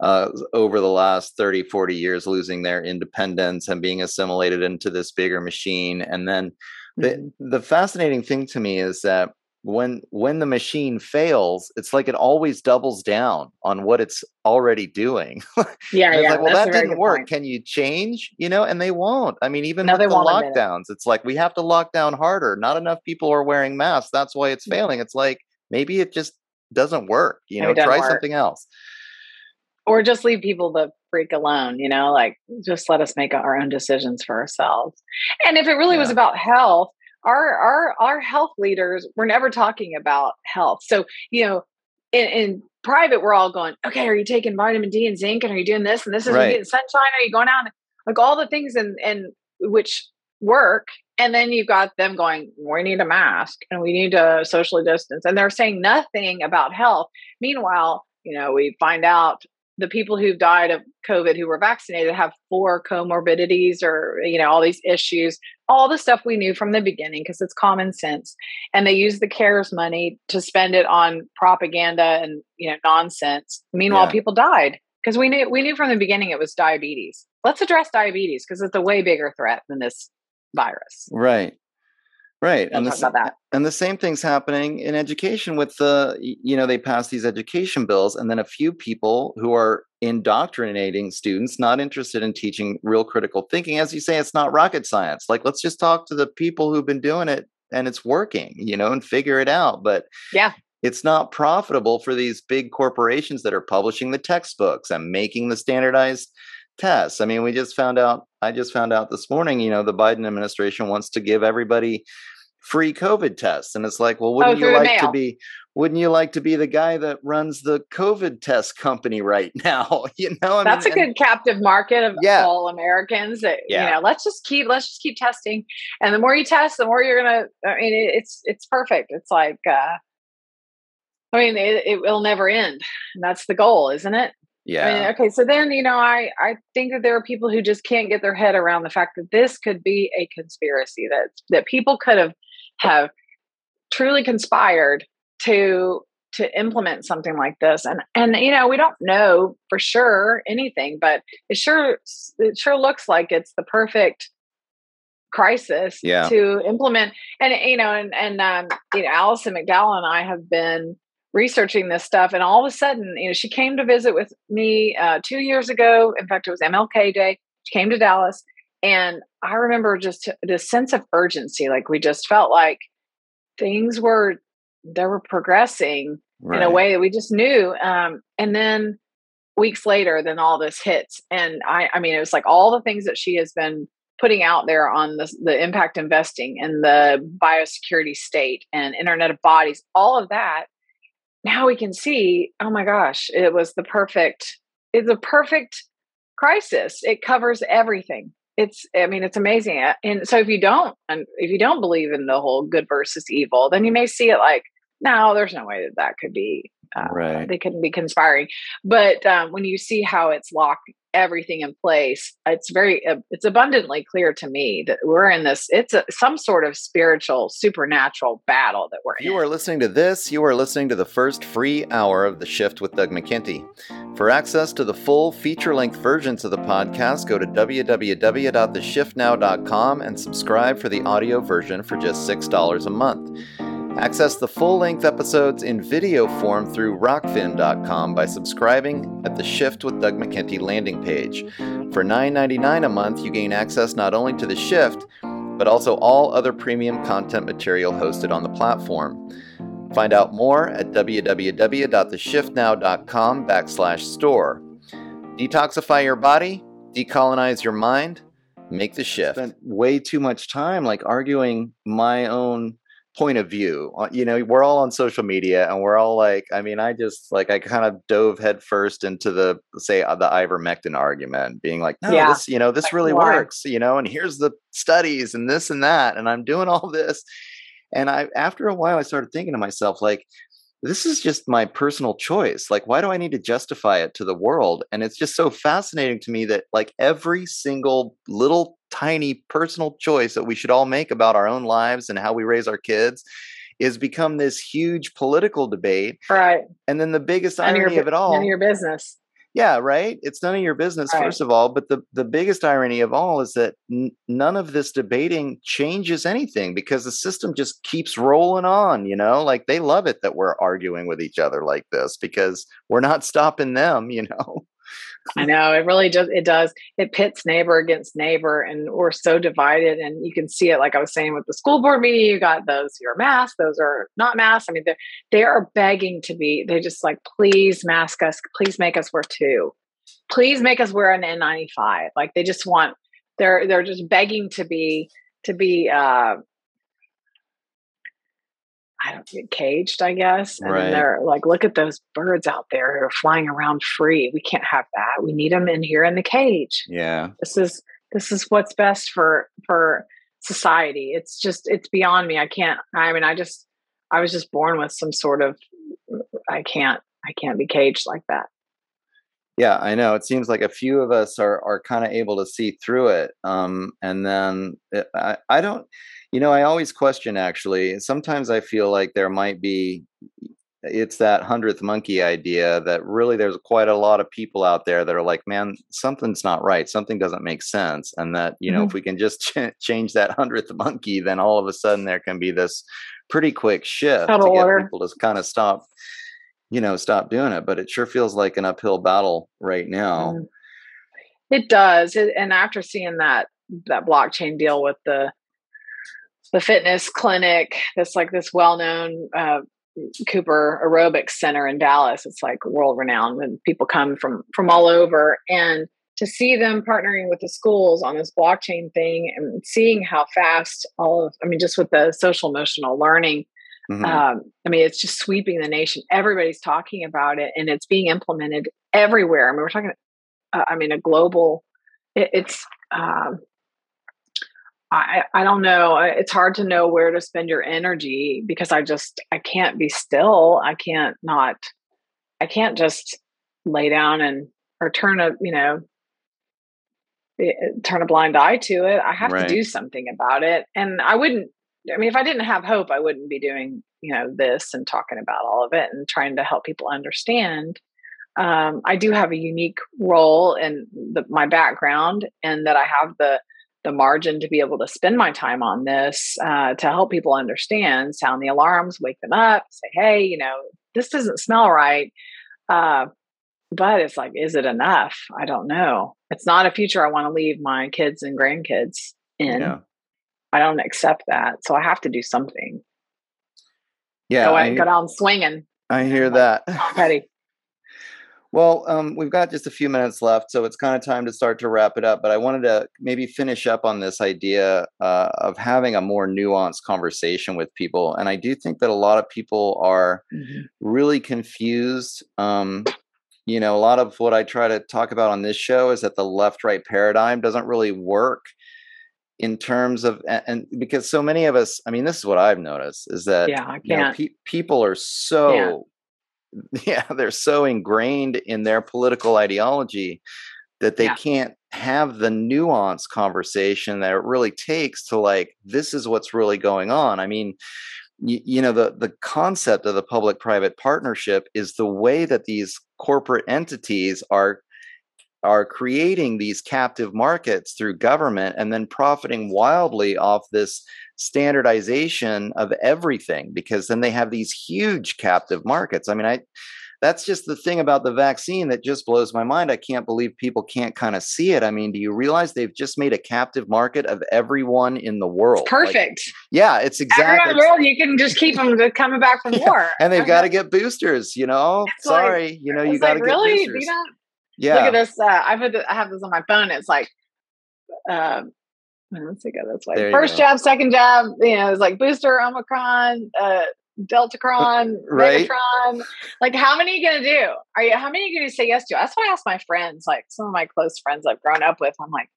uh, over the last 30, 40 years losing their independence and being assimilated into this bigger machine. And then the mm-hmm. the fascinating thing to me is that when when the machine fails it's like it always doubles down on what it's already doing. Yeah, yeah like well that didn't work. point. can you change? You know and they won't. I mean even no, with the lockdowns it's like we have to lock down harder. Not enough people are wearing masks. That's why it's mm. failing. It's like maybe it just doesn't work you know try work. something else. Or just leave people the freak alone you know like just let us make our own decisions for ourselves. And if it really yeah. was about health our our our health leaders were never talking about health. So you know, in, in, private, we're all going, okay, are you taking vitamin D and zinc, and are you doing this and this? Is right. getting sunshine? Are you going out? Like all the things and and which work. And then you've got them going, we need a mask and we need to socially distance. And they're saying nothing about health. Meanwhile, you know, we find out the people who've died of COVID who were vaccinated have four comorbidities or, you know, all these issues all the stuff we knew from the beginning because it's common sense. And they use the cares money to spend it on propaganda and you know nonsense. Meanwhile yeah. people died because we knew we knew from the beginning it was diabetes. Let's address diabetes because it's a way bigger threat than this virus. Right Right. and the, and the same thing's happening in education with the, you know, they pass these education bills and then a few people who are indoctrinating students, not interested in teaching real critical thinking. As you say, it's not rocket science. Like, let's just talk to the people who've been doing it and it's working, you know, and figure it out. But yeah, it's not profitable for these big corporations that are publishing the textbooks and making the standardized tests. I mean, we just found out, I just found out this morning, you know, the Biden administration wants to give everybody free COVID tests. And it's like, well, wouldn't oh, you like to be, wouldn't you like to be the guy that runs the COVID test company right now? you know, I that's mean, a good captive market of yeah. all Americans. That, yeah. You know, let's just keep, let's just keep testing. And the more you test, the more you're going to, I mean, it's, it's perfect. It's like, uh, I mean, it, it will never end. And that's the goal, isn't it? Yeah. I mean, okay. So then, you know, I, I think that there are people who just can't get their head around the fact that this could be a conspiracy that, that people could have, have truly conspired to, to implement something like this. And, and, you know, we don't know for sure anything, but it sure, it sure looks like it's the perfect crisis yeah. to implement and you know and and um, you know Alison McDowell and I have been researching this stuff and all of a sudden you know she came to visit with me uh, two years ago. In fact it was MLK Day. She came to Dallas and I remember just this sense of urgency. Like we just felt like things were they were progressing right. in a way that we just knew um, and then weeks later then all this hits. And I I mean it was like all the things that she has been putting out there on the, the impact investing and the biosecurity state and internet of bodies all of that now we can see oh my gosh it was the perfect it's a perfect crisis. It covers everything. It's i mean it's amazing and so if you don't and if you don't believe in the whole good versus evil then you may see it like no there's no way that that could be uh, right. they couldn't be conspiring. But um, when you see how it's locked everything in place it's very uh, it's abundantly clear to me that we're in this it's a, some sort of spiritual supernatural battle that we're you in. are listening to this you are listening to the first free hour of the shift with doug McKenty for access to the full feature-length versions of the podcast go to www.theshiftnow.com and subscribe for the audio version for just $6 a month Access the full length episodes in video form through rokfin.com by subscribing at the Shift with Doug McKenty landing page. For $9.99 a month, you gain access not only to the Shift, but also all other premium content material hosted on the platform. Find out more at www.theshiftnow.com backslash store. Detoxify your body, decolonize your mind, make the shift. Spent way too much time like arguing my own point of view. Uh, you know, we're all on social media and we're all like, I mean, I just like, I kind of dove headfirst into the, say, uh, the ivermectin argument, being like, no, yeah. this, you know, this really Why? works, you know, and here's the studies and this and that. And I'm doing all this. And I, after a while, I started thinking to myself, like, this is just my personal choice. Like, why do I need to justify it to the world? And it's just so fascinating to me that, like, every single little tiny personal choice that we should all make about our own lives and how we raise our kids is become this huge political debate. Right. And then the biggest none irony of, your, of it all. None of your business yeah right it's none of your business right. first of all but the the biggest irony of all is that n- none of this debating changes anything because the system just keeps rolling on you know like they love it that we're arguing with each other like this because we're not stopping them you know I know it really does. It does. It pits neighbor against neighbor, and we're so divided. And you can see it, like I was saying with the school board meeting. You got those who are masked, those are not masked. I mean, they they are begging to be. They just like, please mask us. Please make us wear two. Please make us wear an N95. Like they just want. They're they're just begging to be to be uh I don't get caged, I guess. And right. they're like, look at those birds out there who are flying around free. We can't have that. We need them in here in the cage. Yeah. This is this is what's best for for society. It's just it's beyond me. I can't I mean I just I was just born with some sort of I can't I can't be caged like that. Yeah, I know. It seems like a few of us are are kind of able to see through it. Um and then it, I I don't you know, I always question actually. Sometimes I feel like there might be it's that hundredth monkey idea that really there's quite a lot of people out there that are like, man, something's not right. Something doesn't make sense. And that, you know, mm-hmm. if we can just ch- change that hundredth monkey, then all of a sudden there can be this pretty quick shift Out to get order. people to kind of stop, you know, stop doing it. But it sure feels like an uphill battle right now. Mm. It does. It, and after seeing that, that blockchain deal with the the fitness clinic that's like this well-known uh, Cooper Aerobics Center in Dallas. It's like world renowned, and people come from from all over. And to see them partnering with the schools on this blockchain thing and seeing how fast all of, I mean, just with the social emotional learning, mm-hmm. um, I mean, it's just sweeping the nation. Everybody's talking about it, and it's being implemented everywhere. I mean, we're talking, uh, I mean, a global. It, it's um, I, I don't know. It's hard to know where to spend your energy because I just I can't be still. I can't not. I can't just lay down and or turn a you know eh, eh, turn a blind eye to it. I have right. to do something about it. And I wouldn't. I mean, if I didn't have hope, I wouldn't be doing you know this and talking about all of it and trying to help people understand. Um, I do have a unique role in the, my background, and that I have the the margin to be able to spend my time on this uh, to help people understand, sound the alarms, wake them up, say, hey, you know, this doesn't smell right. Uh, but it's like, is it enough? I don't know. It's not a future I want to leave my kids and grandkids in. Yeah. I don't accept that. So I have to do something. Yeah. Go, I, go down swinging. I hear that. Ready. Well, um, we've got just a few minutes left, so it's kind of time to start to wrap it up. But I wanted to maybe finish up on this idea uh, of having a more nuanced conversation with people. And I do think that a lot of people are mm-hmm. really confused. Um, you know, a lot of what I try to talk about on this show is that the left right paradigm doesn't really work in terms of and, because so many of us i mean this is what i've noticed is that yeah. You know, pe- people are so yeah they're so ingrained in their political ideology that they yeah. can't have the nuanced conversation that it really takes to like this is what's really going on i mean you, you know the the concept of the public private partnership is the way that these corporate entities are are creating these captive markets through government and then profiting wildly off this standardization of everything because then they have these huge captive markets. I mean, I that's just the thing about the vaccine that just blows my mind. I can't believe people can't kind of see it. I mean, do you realize they've just made a captive market of everyone in the world? It's perfect. Like, yeah, it's exactly. Everyone in the world, you can just keep them coming back for more. Yeah. And they've got to get boosters. You know, it's sorry, like, you know, you got to like, get really? boosters. Yeah. Look at this. Uh, I've had I have this on my phone. It's like, um, let's see, go this way. First jab, second jab. You know, it's like booster, Omicron, uh, Deltacron, right? Megatron. Like, how many are you gonna do? Are you? How many are you gonna say yes to? That's what I ask my friends. Like some of my close friends I've grown up with. I'm like,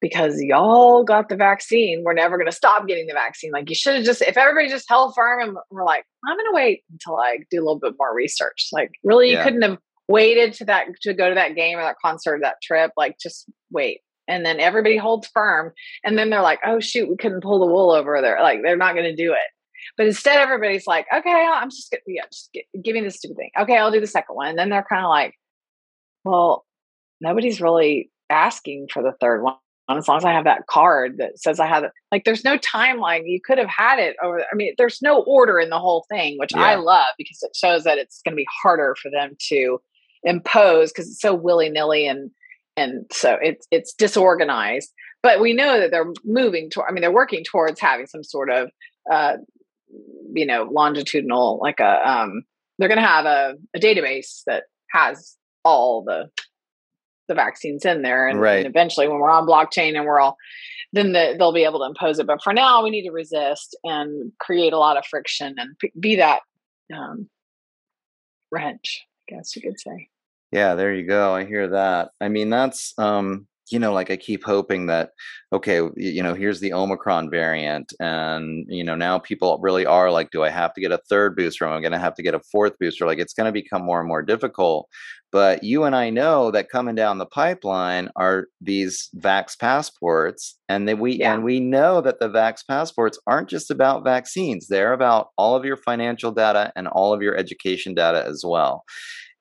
because y'all got the vaccine, we're never gonna stop getting the vaccine. Like, you should have just. If everybody just held firm and we're like, I'm gonna wait until I do a little bit more research. Like, really, you yeah. couldn't have waited to that to go to that game or that concert or that trip like just wait and then everybody holds firm and then they're like oh shoot we couldn't pull the wool over there like they're not going to do it but instead everybody's like okay i'm just gonna yeah just get, give me this stupid thing okay i'll do the second one and then they're kind of like well nobody's really asking for the third one as long as I have that card that says I have it. Like, there's no timeline. You could have had it over. I mean, there's no order in the whole thing, which yeah. I love because it shows that it's going to be harder for them to impose because it's so willy nilly and and so it's it's disorganized. But we know that they're moving toward. I mean, they're working towards having some sort of uh, you know longitudinal like a um, they're going to have a, a database that has all the the vaccines in there and, right. and, eventually when we're on blockchain and we're all then the, they'll be able to impose it but for now we need to resist and create a lot of friction and p- be that um, wrench i guess you could say yeah, there you go. I hear that. I mean, that's um, you know, like I keep hoping that okay, you know, here's the Omicron variant, and you know, now people really are like, do I have to get a third booster? Am I going to have to get a fourth booster? Like, it's going to become more and more difficult. But you and I know that coming down the pipeline are these Vax passports, and that we yeah. and we know that the Vax passports aren't just about vaccines; they're about all of your financial data and all of your education data as well.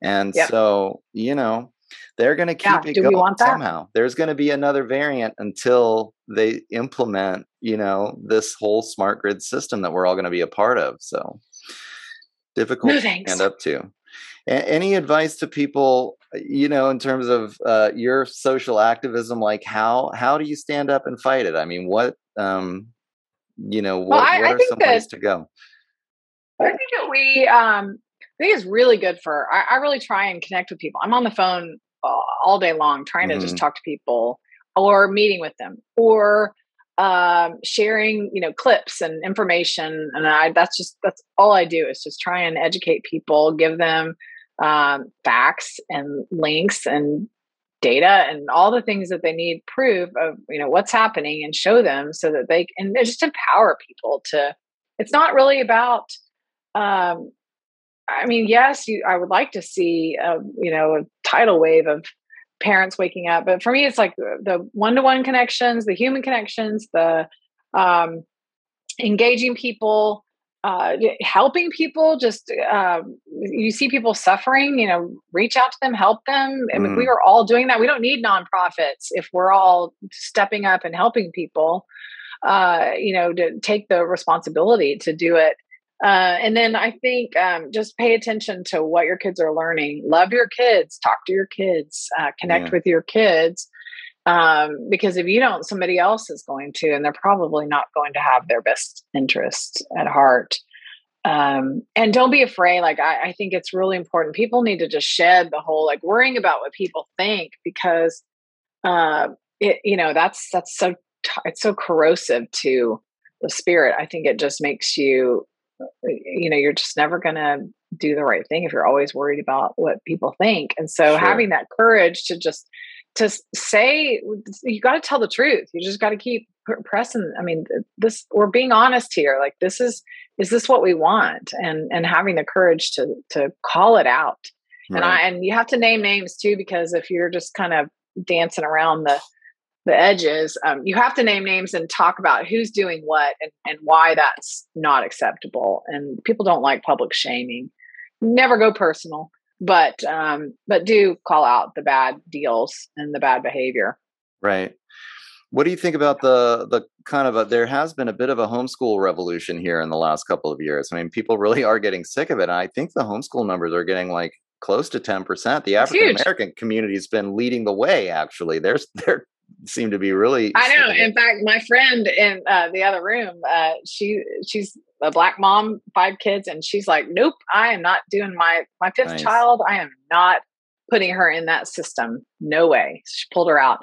And yep. so, you know, they're going to keep yeah, it going somehow. There's going to be another variant until they implement, you know, this whole smart grid system that we're all going to be a part of. So difficult no, to stand up to. A- any advice to people, you know, in terms of uh, your social activism? Like how how do you stand up and fight it? I mean, what um, you know, what, well, I, what are some places to go? I think that we um, I think it's really good for. I, I, really try and connect with people. I'm on the phone all day long trying mm-hmm. to just mm-hmm. talk to people, or meeting with them, or um, sharing, you know, clips and information. And I that's just that's all I do is just try and educate people, give them um, facts and links and data and all the things that they need proof of you know what's happening and show them so that they and just empower people to it's not really about um, I mean, yes, you, I would like to see, a, you know, a tidal wave of parents waking up, but for me, it's like the one to one connections, the human connections, the um, engaging people, uh, helping people just um, you see people suffering you know reach out to them help them mean, mm. we are all doing that we don't need nonprofits if we're all stepping up and helping people uh, you know to take the responsibility to do it uh, and then i think um, just pay attention to what your kids are learning love your kids talk to your kids uh, connect yeah. with your kids um, because if you don't, somebody else is going to, and they're probably not going to have their best interests at heart. Um, and don't be afraid. Like I, I think it's really important. People need to just shed the whole like worrying about what people think because, uh, it you know that's that's so t- it's so corrosive to the spirit. I think it just makes you, Uh, you know, you're just never gonna do the right thing if you're always worried about what people think. And so sure. having that courage to just to say you got to tell the truth you just got to keep pressing i mean this we're being honest here like this is is this what we want and and having the courage to to call it out right. and i and you have to name names too because if you're just kind of dancing around the the edges um, you have to name names and talk about who's doing what and, and why that's not acceptable. And people don't like public shaming. Never go personal but um but do call out the bad deals and the bad behavior. Right. What do you think about the the kind of a there has been a bit of a homeschool revolution here in the last couple of years. I mean people really are getting sick of it. And i think the homeschool numbers are getting like close to 10% the african american community has been leading the way actually. They're they're seem to be really i know. in fact my friend in uh, the other room uh, she she's a black mom five kids and she's like nope i am not doing my my fifth nice. child. I am not putting her in that system. No way. She pulled her out.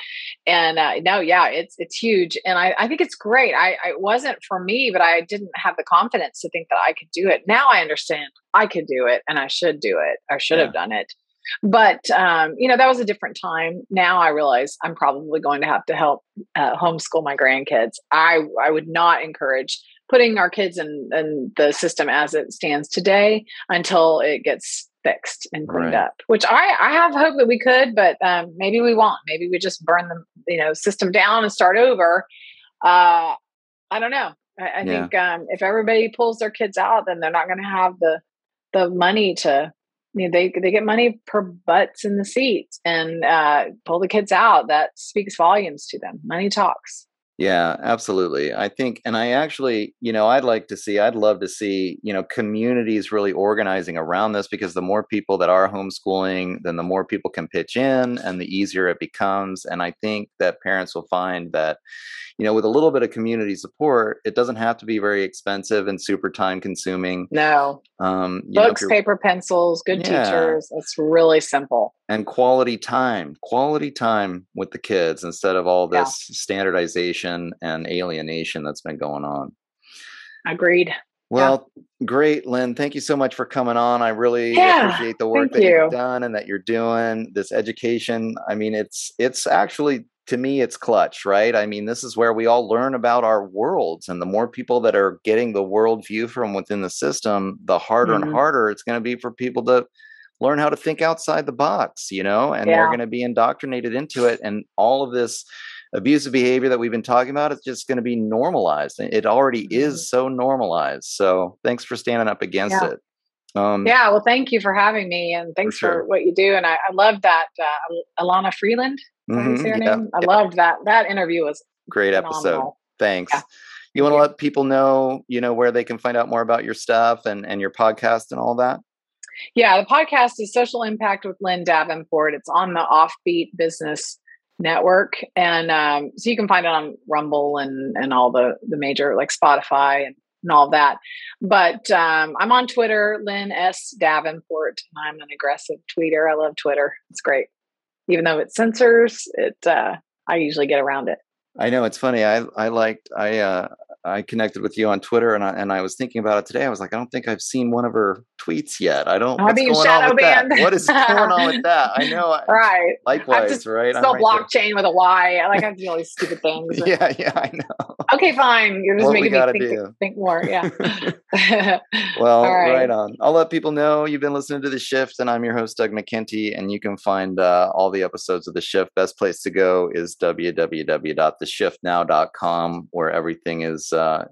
And uh, no yeah it's it's huge. And i, I think it's great. I, I it wasn't for me but i didn't have the confidence to think that i could do it. Now i understand. I could do it and i should do it. I should yeah. have done it but um, you know that was a different time. Now i realize i'm probably going to have to help uh, homeschool my grandkids. I i would not encourage putting our kids in, in the system as it stands today until it gets fixed and cleaned right. up which i i have hope that we could but um, maybe we won't. Maybe we just burn the you know system down and start over. Uh, i don't know. I, I yeah. think um, if everybody pulls their kids out then they're not going to have the the money to you know, they they get money per butts in the seats and uh, pull the kids out. That speaks volumes to them. Money talks. Yeah, absolutely. I think, and I actually, you know, I'd like to see, I'd love to see, you know, communities really organizing around this because the more people that are homeschooling, then the more people can pitch in and the easier it becomes. And I think that parents will find that, you know, with a little bit of community support, it doesn't have to be very expensive and super time consuming. No. Um, Books, know, paper, pencils, good yeah. teachers. It's really simple. And quality time, quality time with the kids instead of all this yeah. standardization and alienation that's been going on. Agreed. Well, yeah. great, Lynn. Thank you so much for coming on. I really yeah, appreciate the work that you. you've done and that you're doing. This education, I mean, it's it's actually to me it's clutch right i mean this is where we all learn about our worlds and the more people that are getting the world view from within the system the harder mm-hmm. and harder it's going to be for people to learn how to think outside the box you know and yeah. they're going to be indoctrinated into it and all of this abusive behavior that we've been talking about is just going to be normalized it already mm-hmm. is so normalized so thanks for standing up against yeah. it um, yeah, well, thank you for having me, and thanks for, sure. for what you do. And I, I love that uh, Elana Freeland Mm-hmm, yeah, name? I yeah. loved that. That interview was great phenomenal. episode. Thanks. Yeah. You want to let people know, you know, where they can find out more about your stuff and and your podcast and all that? Yeah, the podcast is Social Impact with Lynn Davenport. It's on the Offbeat Business Network, and um, so you can find it on Rumble and and all the the major like Spotify and, and all that. But um, I'm on Twitter, Lynn S Davenport, and I'm an aggressive tweeter. I love Twitter. It's great even though it censors it uh, i usually get around it. I know it's funny i i liked i uh I connected with you on Twitter, and I, and I was thinking about it today. I was like, I don't think I've seen one of her tweets yet. I don't. what's going on with banned. that? What is going on with that? I know. right. Likewise, right. Spell right blockchain there. with a Y. I like I do all these stupid things. yeah, yeah, I know. Okay, fine. You're just what making me think, think, more. Yeah. well, right. right. on. I'll let people know you've been listening to the Shift, and I'm your host Doug McKenty, and you can find uh, all the episodes of the Shift. Best place to go is www.theshiftnow.com, where everything is uh,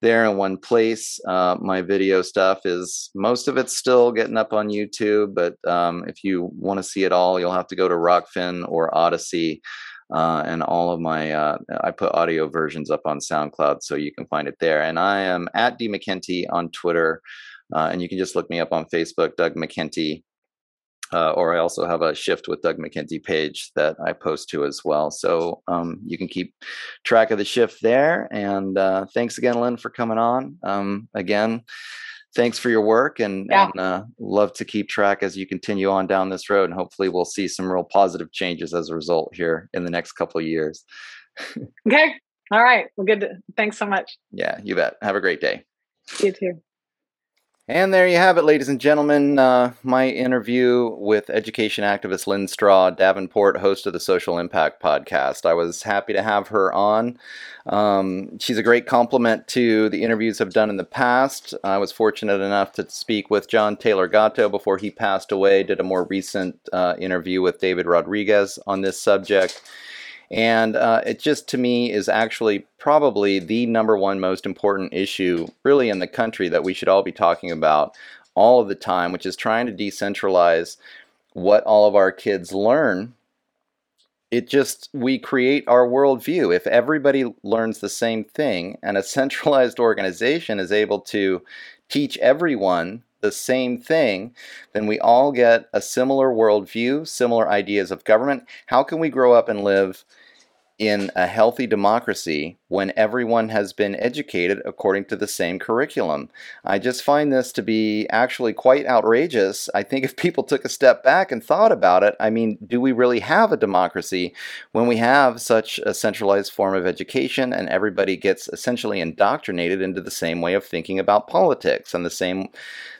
there in one place. Uh, my video stuff is most of it's still getting up on YouTube, but um, if you want to see it all, you'll have to go to Rokfin or Odysee. Uh, and all of my uh, I put audio versions up on SoundCloud, so you can find it there. And I am at D McKenty on Twitter, uh, and you can just look me up on Facebook, Doug McKenty. Uh, or I also have a Shift with Doug McKenty page that I post to as well. So um, you can keep track of the shift there. And uh, thanks again, Lynn, for coming on. Um, again, thanks for your work and, yeah. and uh, love to keep track as you continue on down this road. And hopefully, we'll see some real positive changes as a result here in the next couple of years. okay. All right. Well, good. To, thanks so much. Yeah, you bet. Have a great day. You too. And there you have it, ladies and gentlemen. Uh, my interview with education activist Lynn Strawn Davenport, host of the Social Impact Podcast. I was happy to have her on. Um, she's a great complement to the interviews I've done in the past. I was fortunate enough to speak with John Taylor Gatto before he passed away, did a more recent uh, interview with David Rodriguez on this subject. And uh, it just, to me, is actually probably the number one most important issue, really, in the country that we should all be talking about all of the time, which is trying to decentralize what all of our kids learn. It just, we create our worldview. If everybody learns the same thing and a centralized organization is able to teach everyone the same thing, then we all get a similar worldview, similar ideas of government. How can we grow up and live in a healthy democracy when everyone has been educated according to the same curriculum. I just find this to be actually quite outrageous. I think if people took a step back and thought about it, I mean, do we really have a democracy when we have such a centralized form of education and everybody gets essentially indoctrinated into the same way of thinking about politics and the same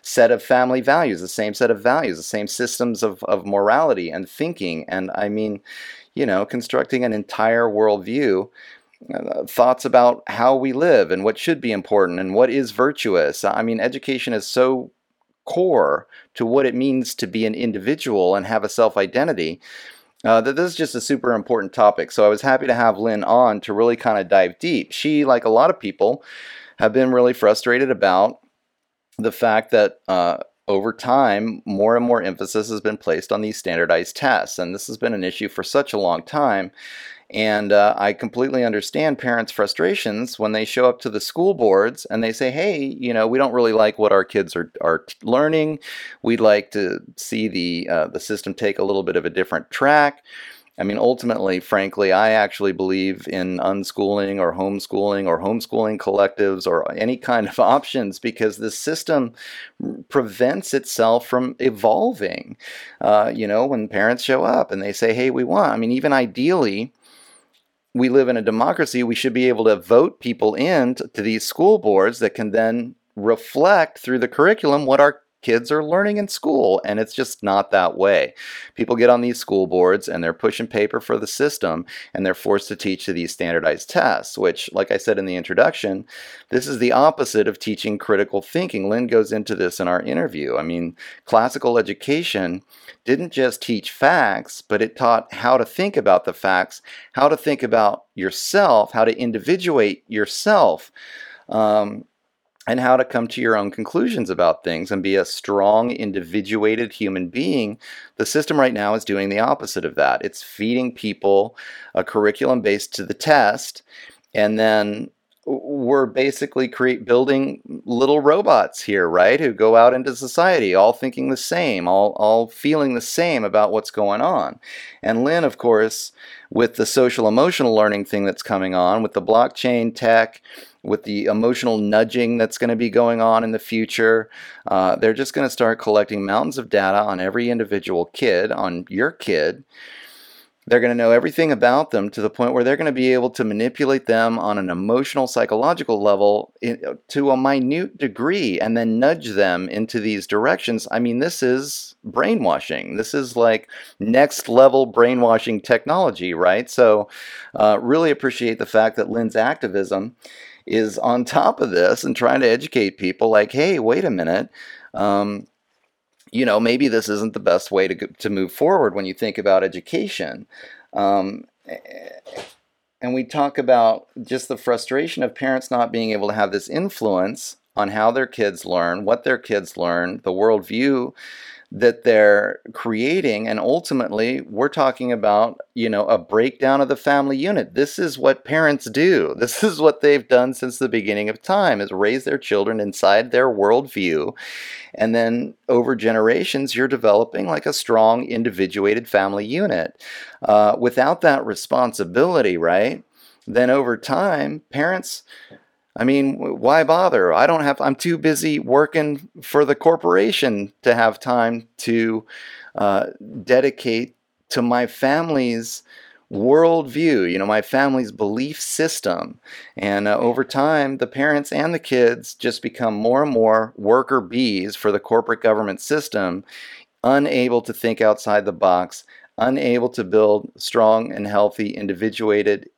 set of family values, the same set of values, the same systems of, of morality and thinking? And I mean, you know, constructing an entire worldview, uh, thoughts about how we live and what should be important and what is virtuous. I mean, education is so core to what it means to be an individual and have a self identity. Uh, that this is just a super important topic. So I was happy to have Lynn on to really kind of dive deep. She, like a lot of people, have been really frustrated about the fact that uh, over time, more and more emphasis has been placed on these standardized tests. And this has been an issue for such a long time. And uh, I completely understand parents' frustrations when they show up to the school boards and they say, hey, you know, we don't really like what our kids are, are learning. We'd like to see the, uh, the system take a little bit of a different track. I mean, ultimately, frankly, I actually believe in unschooling or homeschooling or homeschooling collectives or any kind of options because the system prevents itself from evolving. Uh, you know, when parents show up and they say, hey, we want, I mean, even ideally, we live in a democracy, we should be able to vote people in to, these school boards that can then reflect through the curriculum what our kids are learning in school, and it's just not that way. People get on these school boards and they're pushing paper for the system, and they're forced to teach to these standardized tests, which, like I said in the introduction, this is the opposite of teaching critical thinking. Lynn goes into this in our interview. I mean, classical education didn't just teach facts, but it taught how to think about the facts, how to think about yourself, how to individuate yourself. Um, and how to come to your own conclusions about things and be a strong, individuated human being. The system right now is doing the opposite of that. It's feeding people a curriculum based to the test, and then we're basically create building little robots here, right? Who go out into society all thinking the same, all all feeling the same about what's going on. And Lynn, of course, with the social emotional learning thing that's coming on, with the blockchain tech, with the emotional nudging that's going to be going on in the future, uh, they're just going to start collecting mountains of data on every individual kid, on your kid they're going to know everything about them to the point where they're going to be able to manipulate them on an emotional, psychological level in, to a minute degree and then nudge them into these directions. I mean, this is brainwashing. This is like next level brainwashing technology, right? So, uh, really appreciate the fact that Lynn's activism is on top of this and trying to educate people like, hey, wait a minute. Um, you know, maybe this isn't the best way to, to move forward when you think about education. Um, and we talk about just the frustration of parents not being able to have this influence on how their kids learn, what their kids learn, the worldview that they're creating and ultimately we're talking about you know a breakdown of the family unit. This is what parents do. This is what they've done since the beginning of time is raise their children inside their worldview. And then over generations you're developing like a strong individuated family unit. Uh, without that responsibility right then over time parents I mean, why bother? I don't have, I'm too busy working for the corporation to have time to uh, dedicate to my family's worldview, you know, my family's belief system. And uh, over time, the parents and the kids just become more and more worker bees for the corporate government system, unable to think outside the box, unable to build strong and healthy, individuated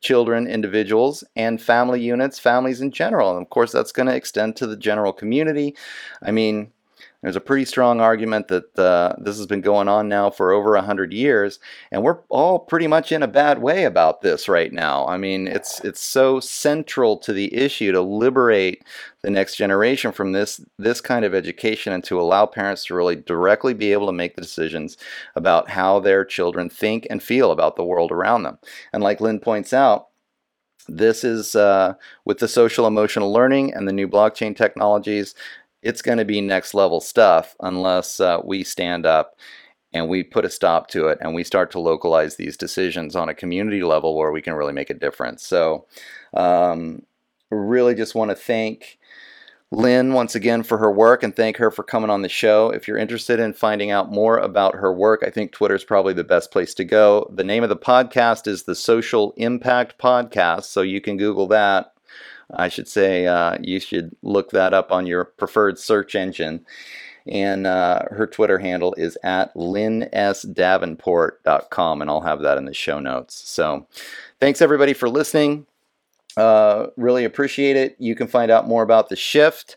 children, individuals, and family units, families in general. And of course, that's going to extend to the general community. I mean, there's a pretty strong argument that uh, this has been going on now for over 100 years, and we're all pretty much in a bad way about this right now. I mean, it's it's so central to the issue to liberate the next generation from this this kind of education and to allow parents to really directly be able to make the decisions about how their children think and feel about the world around them. And like Lynn points out, this is uh, with the social emotional learning and the new blockchain technologies it's going to be next level stuff unless uh, we stand up and we put a stop to it and we start to localize these decisions on a community level where we can really make a difference. So, um, really just want to thank Lynn once again for her work and thank her for coming on the show. If you're interested in finding out more about her work, I think Twitter is probably the best place to go. The name of the podcast is the Social Impact Podcast, so you can Google that I should say uh, you should look that up on your preferred search engine. And uh, her Twitter handle is at lynnsdavenport.com, and I'll have that in the show notes. So thanks everybody for listening. Uh, really appreciate it. You can find out more about the shift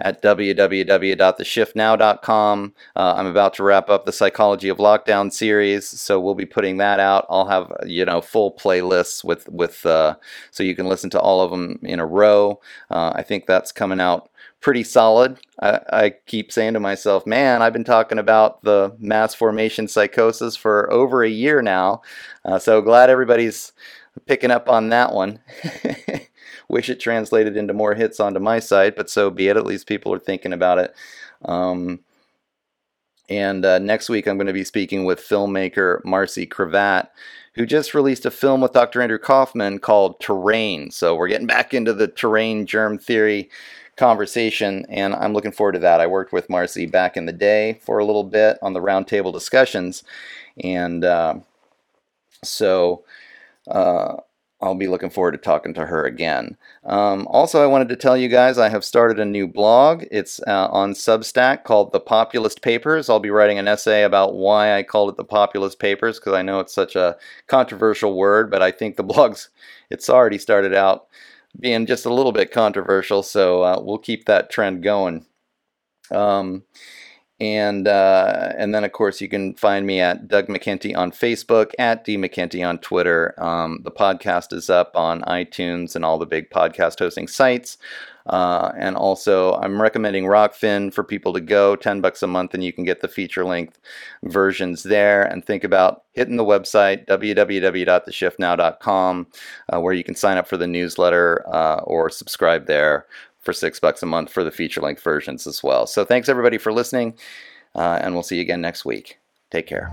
at www.theshiftnow.com. Uh, I'm about to wrap up the Psychology of Lockdown series, so we'll be putting that out. I'll have you know full playlists with with uh, so you can listen to all of them in a row. Uh, I think that's coming out pretty solid. I, I, keep saying to myself, man, I've been talking about the mass formation psychosis for over a year now. Uh, so glad everybody's picking up on that one. Wish it translated into more hits onto my site, but so be it. At least people are thinking about it. Um, and uh, next week, I'm going to be speaking with filmmaker Marcy Cravat, who just released a film with Dr. Andrew Kaufman called Terrain. So we're getting back into the terrain germ theory conversation, and I'm looking forward to that. I worked with Marcy back in the day for a little bit on the roundtable discussions, and uh, so. Uh, I'll be looking forward to talking to her again. Um, also, I wanted to tell you guys I have started a new blog. It's uh, on Substack called The Populist Papers. I'll be writing an essay about why I called it The Populist Papers because I know it's such a controversial word, but I think the blog's it's already started out being just a little bit controversial, so uh, we'll keep that trend going. Um, and uh, and then of course you can find me at Doug McKenty on Facebook, at D McKenty on Twitter. Um, the podcast is up on iTunes and all the big podcast hosting sites. Uh, and also, I'm recommending Rokfin for people to go, 10 bucks a month, and you can get the feature length versions there. And think about hitting the website, www.theshiftnow.com, uh, where you can sign up for the newsletter uh, or subscribe there for six bucks a month for the feature length versions as well. So thanks everybody for listening, uh, and we'll see you again next week. Take care.